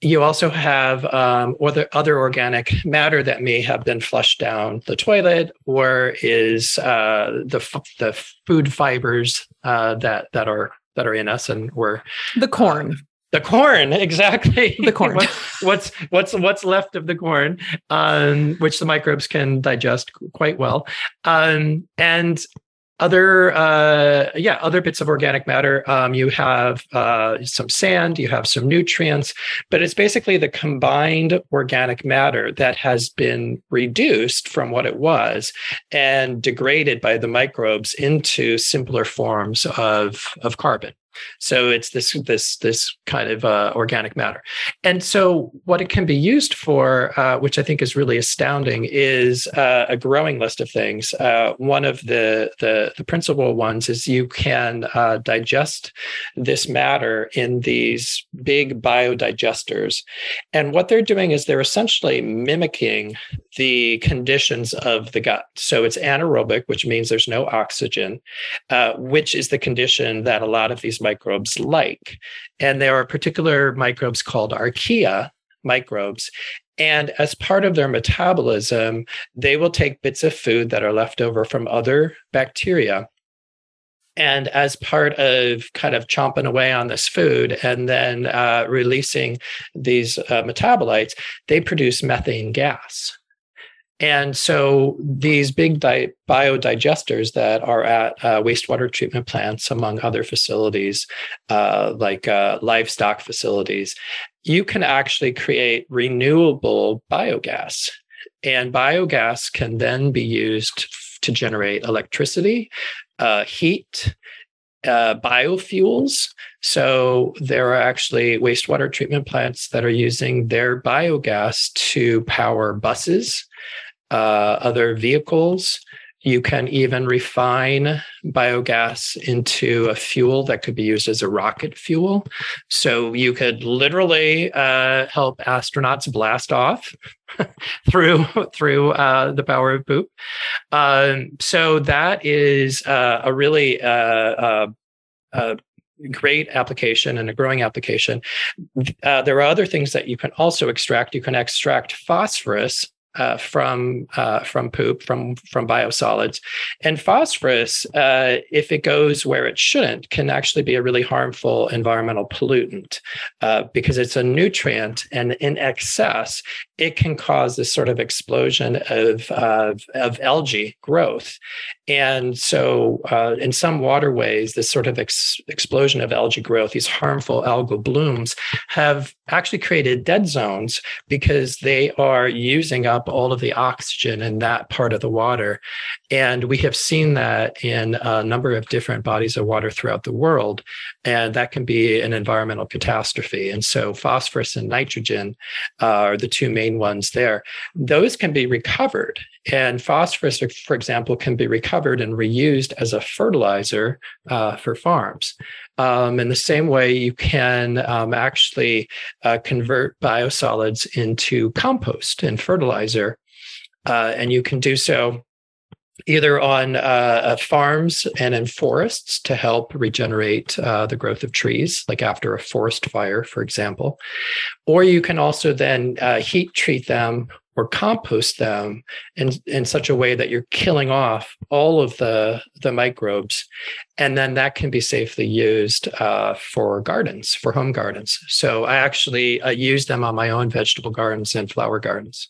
you also have um, other, other organic matter that may have been flushed down the toilet or is uh, the, the food fibers uh, that, that, are, that are in us and we're the corn. Uh, the corn, exactly. The corn. what's what's what's left of the corn, um, which the microbes can digest quite well, um, and other uh, yeah other bits of organic matter. Um, you have uh, some sand you have some nutrients but it's basically the combined organic matter that has been reduced from what it was and degraded by the microbes into simpler forms of of carbon so it's this this this kind of uh, organic matter, and so what it can be used for, uh, which I think is really astounding, is uh, a growing list of things. Uh, one of the, the, the principal ones is you can uh, digest this matter in these big biodigesters, and what they're doing is they're essentially mimicking the conditions of the gut. So it's anaerobic, which means there's no oxygen, uh, which is the condition that a lot of these microbes like. And there are particular microbes called archaea microbes. And as part of their metabolism, they will take bits of food that are left over from other bacteria. And as part of kind of chomping away on this food and then uh, releasing these uh, metabolites, they produce methane gas. And so these big di- biodigesters that are at uh, wastewater treatment plants, among other facilities, uh, like uh, livestock facilities, you can actually create renewable biogas. And biogas can then be used to generate electricity, uh, heat, uh, biofuels. So there are actually wastewater treatment plants that are using their biogas to power buses uh, other vehicles. You can even refine biogas into a fuel that could be used as a rocket fuel. So you could literally uh, help astronauts blast off through through uh, the power of poop. Um, so that is uh, a really uh, uh, great application and a growing application. Uh, there are other things that you can also extract. You can extract phosphorus uh, from uh, from poop from from biosolids, and phosphorus, uh, if it goes where it shouldn't, can actually be a really harmful environmental pollutant uh, because it's a nutrient, and in excess, it can cause this sort of explosion of of algae growth, and so uh, in some waterways, this sort of ex- explosion of algae growth, these harmful algal blooms, have actually created dead zones because they are using up all of the oxygen in that part of the water. And we have seen that in a number of different bodies of water throughout the world. And that can be an environmental catastrophe. And so phosphorus and nitrogen uh, are the two main ones there. Those can be recovered. And phosphorus, for example, can be recovered and reused as a fertilizer uh, for farms. Um, in the same way, you can um, actually uh, convert biosolids into compost and fertilizer. Uh, and you can do so either on uh, uh farms and in forests to help regenerate uh, the growth of trees, like after a forest fire, for example. Or you can also then uh, heat treat them or compost them in, in such a way that you're killing off all of the, the microbes. And then that can be safely used uh, for gardens, for home gardens. So I actually uh, use them on my own vegetable gardens and flower gardens.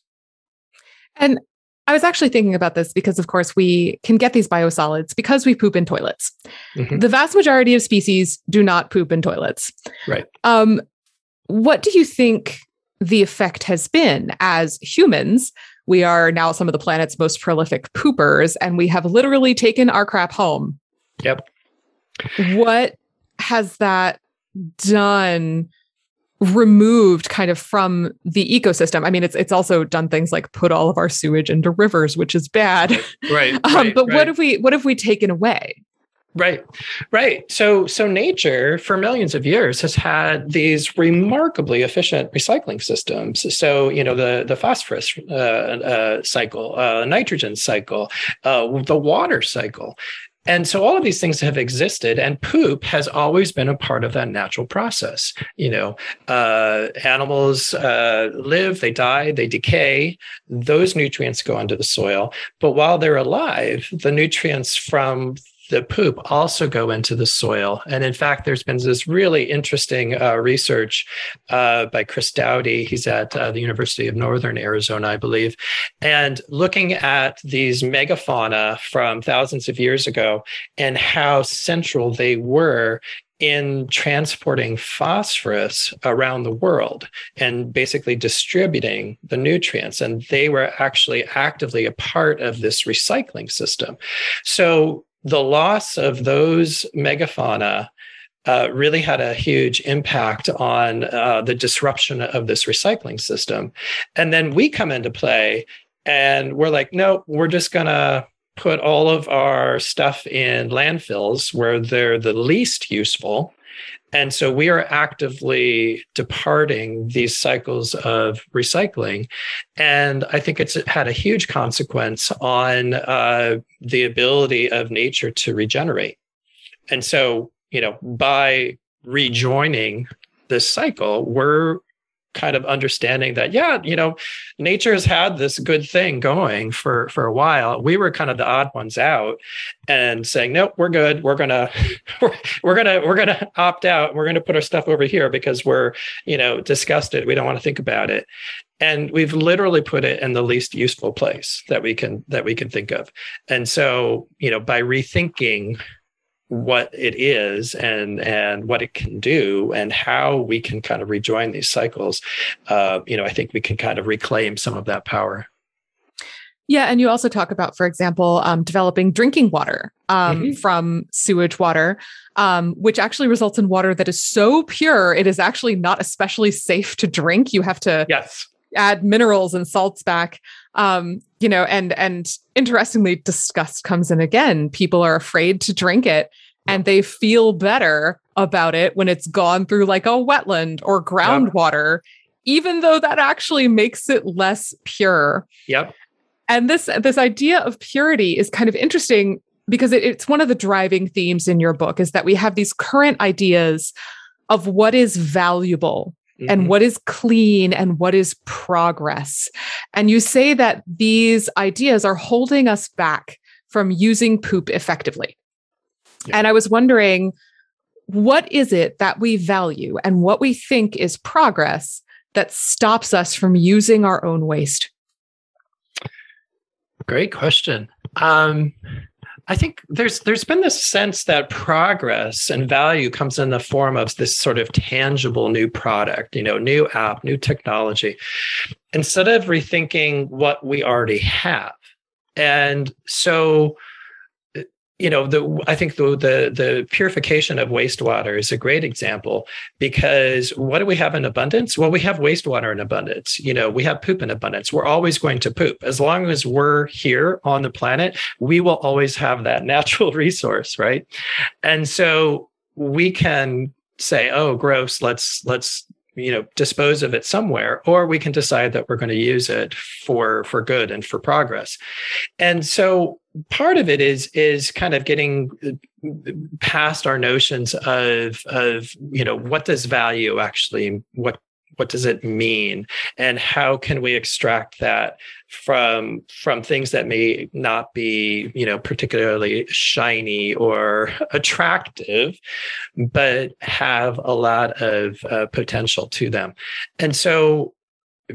And I was actually thinking about this because, of course, we can get these biosolids because we poop in toilets. Mm-hmm. The vast majority of species do not poop in toilets. Right. Um, what do you think the effect has been as humans. We are now some of the planet's most prolific poopers, and we have literally taken our crap home. Yep. What has that done? Removed kind of from the ecosystem. I mean, it's it's also done things like put all of our sewage into rivers, which is bad. Right. um, right but right. what have we what have we taken away? Right, right. So, so nature for millions of years has had these remarkably efficient recycling systems. So, you know, the the phosphorus uh, uh, cycle, uh, nitrogen cycle, uh, the water cycle. And so all of these things have existed, and poop has always been a part of that natural process. You know, uh, animals uh, live, they die, they decay. Those nutrients go into the soil. But while they're alive, the nutrients from the poop also go into the soil. And in fact, there's been this really interesting uh, research uh, by Chris Doughty. He's at uh, the University of Northern Arizona, I believe, and looking at these megafauna from thousands of years ago and how central they were in transporting phosphorus around the world and basically distributing the nutrients. And they were actually actively a part of this recycling system. So the loss of those megafauna uh, really had a huge impact on uh, the disruption of this recycling system. And then we come into play and we're like, no, we're just going to put all of our stuff in landfills where they're the least useful. And so we are actively departing these cycles of recycling. And I think it's had a huge consequence on uh, the ability of nature to regenerate. And so, you know, by rejoining this cycle, we're kind of understanding that yeah you know nature has had this good thing going for for a while. We were kind of the odd ones out and saying nope we're good. We're gonna we're, we're gonna we're gonna opt out we're gonna put our stuff over here because we're you know disgusted. We don't want to think about it. And we've literally put it in the least useful place that we can that we can think of. And so you know by rethinking what it is and and what it can do and how we can kind of rejoin these cycles uh, you know i think we can kind of reclaim some of that power. Yeah and you also talk about for example um, developing drinking water um, mm-hmm. from sewage water um, which actually results in water that is so pure it is actually not especially safe to drink. You have to yes. add minerals and salts back um, you know and and interestingly disgust comes in again. People are afraid to drink it and they feel better about it when it's gone through like a wetland or groundwater, yep. even though that actually makes it less pure. Yep. And this this idea of purity is kind of interesting because it, it's one of the driving themes in your book is that we have these current ideas of what is valuable mm-hmm. and what is clean and what is progress. And you say that these ideas are holding us back from using poop effectively. And I was wondering, what is it that we value and what we think is progress that stops us from using our own waste? Great question. Um, I think there's there's been this sense that progress and value comes in the form of this sort of tangible new product, you know, new app, new technology, instead of rethinking what we already have. And so you know the i think the, the the purification of wastewater is a great example because what do we have in abundance? Well we have wastewater in abundance. You know we have poop in abundance. We're always going to poop. As long as we're here on the planet we will always have that natural resource right? And so we can say oh gross. Let's let's you know dispose of it somewhere or we can decide that we're going to use it for for good and for progress. And so part of it is is kind of getting uh, past our notions of of you know what does value actually what what does it mean? And how can we extract that from from things that may not be you know particularly shiny or attractive but have a lot of uh, potential to them? And so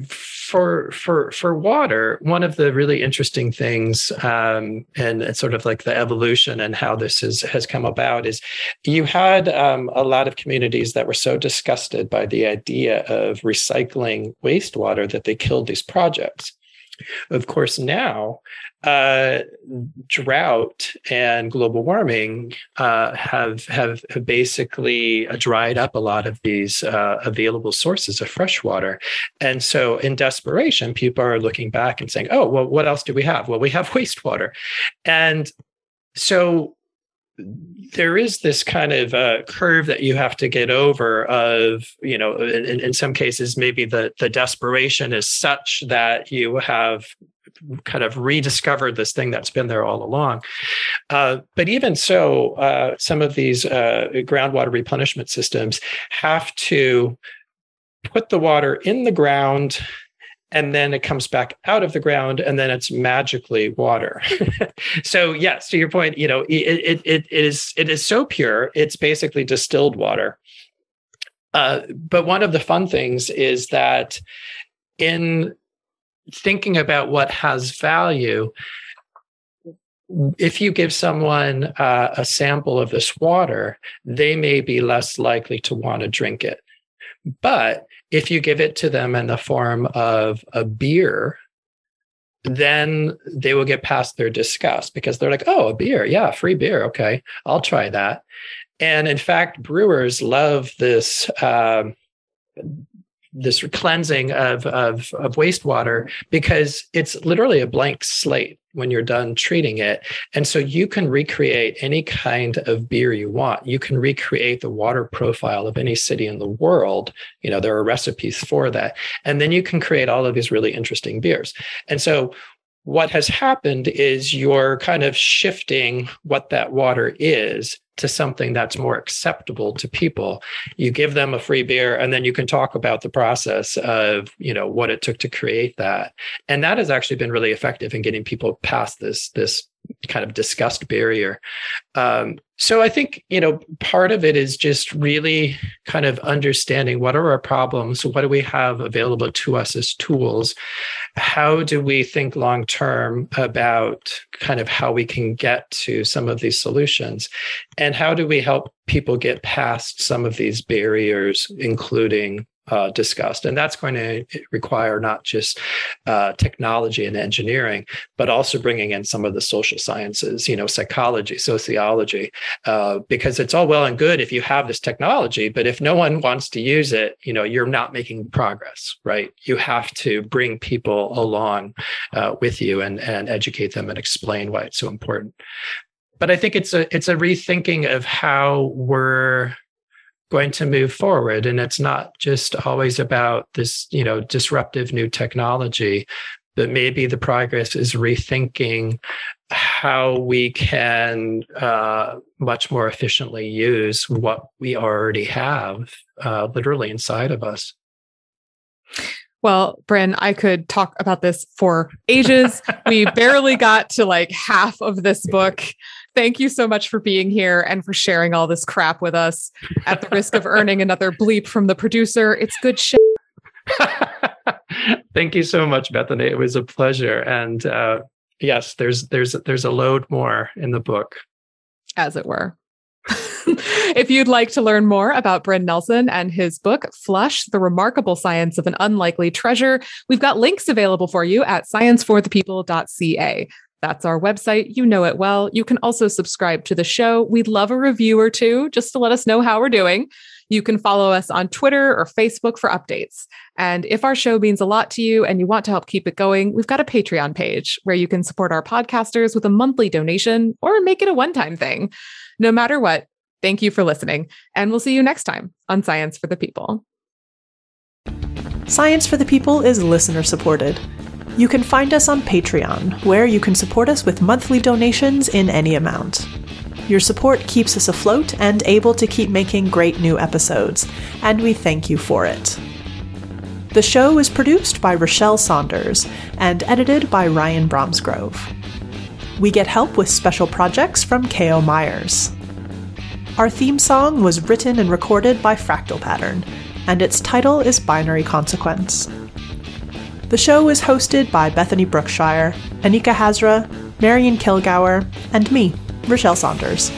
for for for water one of the really interesting things um, and sort of like the evolution and how this is has come about is you had um, a lot of communities that were so disgusted by the idea of recycling wastewater that they killed these projects. Of course, now uh, drought and global warming uh, have, have basically dried up a lot of these uh, available sources of fresh water, and so in desperation, people are looking back and saying, "Oh, well, what else do we have? Well, we have wastewater," and so there is this kind of uh, curve that you have to get over of you know in, in some cases maybe the the desperation is such that you have kind of rediscovered this thing that's been there all along. Uh, but even so uh, some of these uh, groundwater replenishment systems have to put the water in the ground and then it comes back out of the ground and then it's magically water. So yes to your point you know it, it, it is it is so pure it's basically distilled water. Uh, but one of the fun things is that in thinking about what has value if you give someone uh, a sample of this water they may be less likely to want to drink it but if you give it to them in the form of a beer, then they will get past their disgust because they're like, oh, a beer. Yeah, free beer. Okay, I'll try that. And in fact, brewers love this. Um, this cleansing of, of, of wastewater because it's literally a blank slate when you're done treating it. And so you can recreate any kind of beer you want. You can recreate the water profile of any city in the world. You know, there are recipes for that. And then you can create all of these really interesting beers. And so what has happened is you're kind of shifting what that water is to something that's more acceptable to people. You give them a free beer and then you can talk about the process of you know what it took to create that. And that has actually been really effective in getting people past this this kind of disgust barrier. Um, so i think you know part of it is just really kind of understanding what are our problems what do we have available to us as tools? How do we think long term about kind of how we can get to some of these solutions? And how do we help people get past some of these barriers including uh, discussed. And that's going to require not just uh, technology and engineering, but also bringing in some of the social sciences, you know, psychology, sociology, uh, because it's all well and good if you have this technology, but if no one wants to use it, you know, you're not making progress, right? You have to bring people along uh, with you and, and educate them and explain why it's so important. But I think it's a it's a rethinking of how we're going to move forward and it's not just always about this you know disruptive new technology but maybe the progress is rethinking how we can uh, much more efficiently use what we already have uh, literally inside of us well, Bryn, I could talk about this for ages. we barely got to like half of this book. Thank you so much for being here and for sharing all this crap with us at the risk of earning another bleep from the producer. It's good shit. Thank you so much, Bethany. It was a pleasure. And uh, yes, there's there's there's a load more in the book. As it were. if you'd like to learn more about Bryn Nelson and his book, Flush The Remarkable Science of an Unlikely Treasure, we've got links available for you at scienceforthepeople.ca. That's our website. You know it well. You can also subscribe to the show. We'd love a review or two just to let us know how we're doing. You can follow us on Twitter or Facebook for updates. And if our show means a lot to you and you want to help keep it going, we've got a Patreon page where you can support our podcasters with a monthly donation or make it a one time thing. No matter what, thank you for listening. And we'll see you next time on Science for the People. Science for the People is listener supported. You can find us on Patreon, where you can support us with monthly donations in any amount. Your support keeps us afloat and able to keep making great new episodes, and we thank you for it. The show is produced by Rochelle Saunders and edited by Ryan Bromsgrove. We get help with special projects from K.O. Myers. Our theme song was written and recorded by Fractal Pattern, and its title is Binary Consequence. The show is hosted by Bethany Brookshire, Anika Hazra, Marion Kilgour, and me, Rochelle Saunders.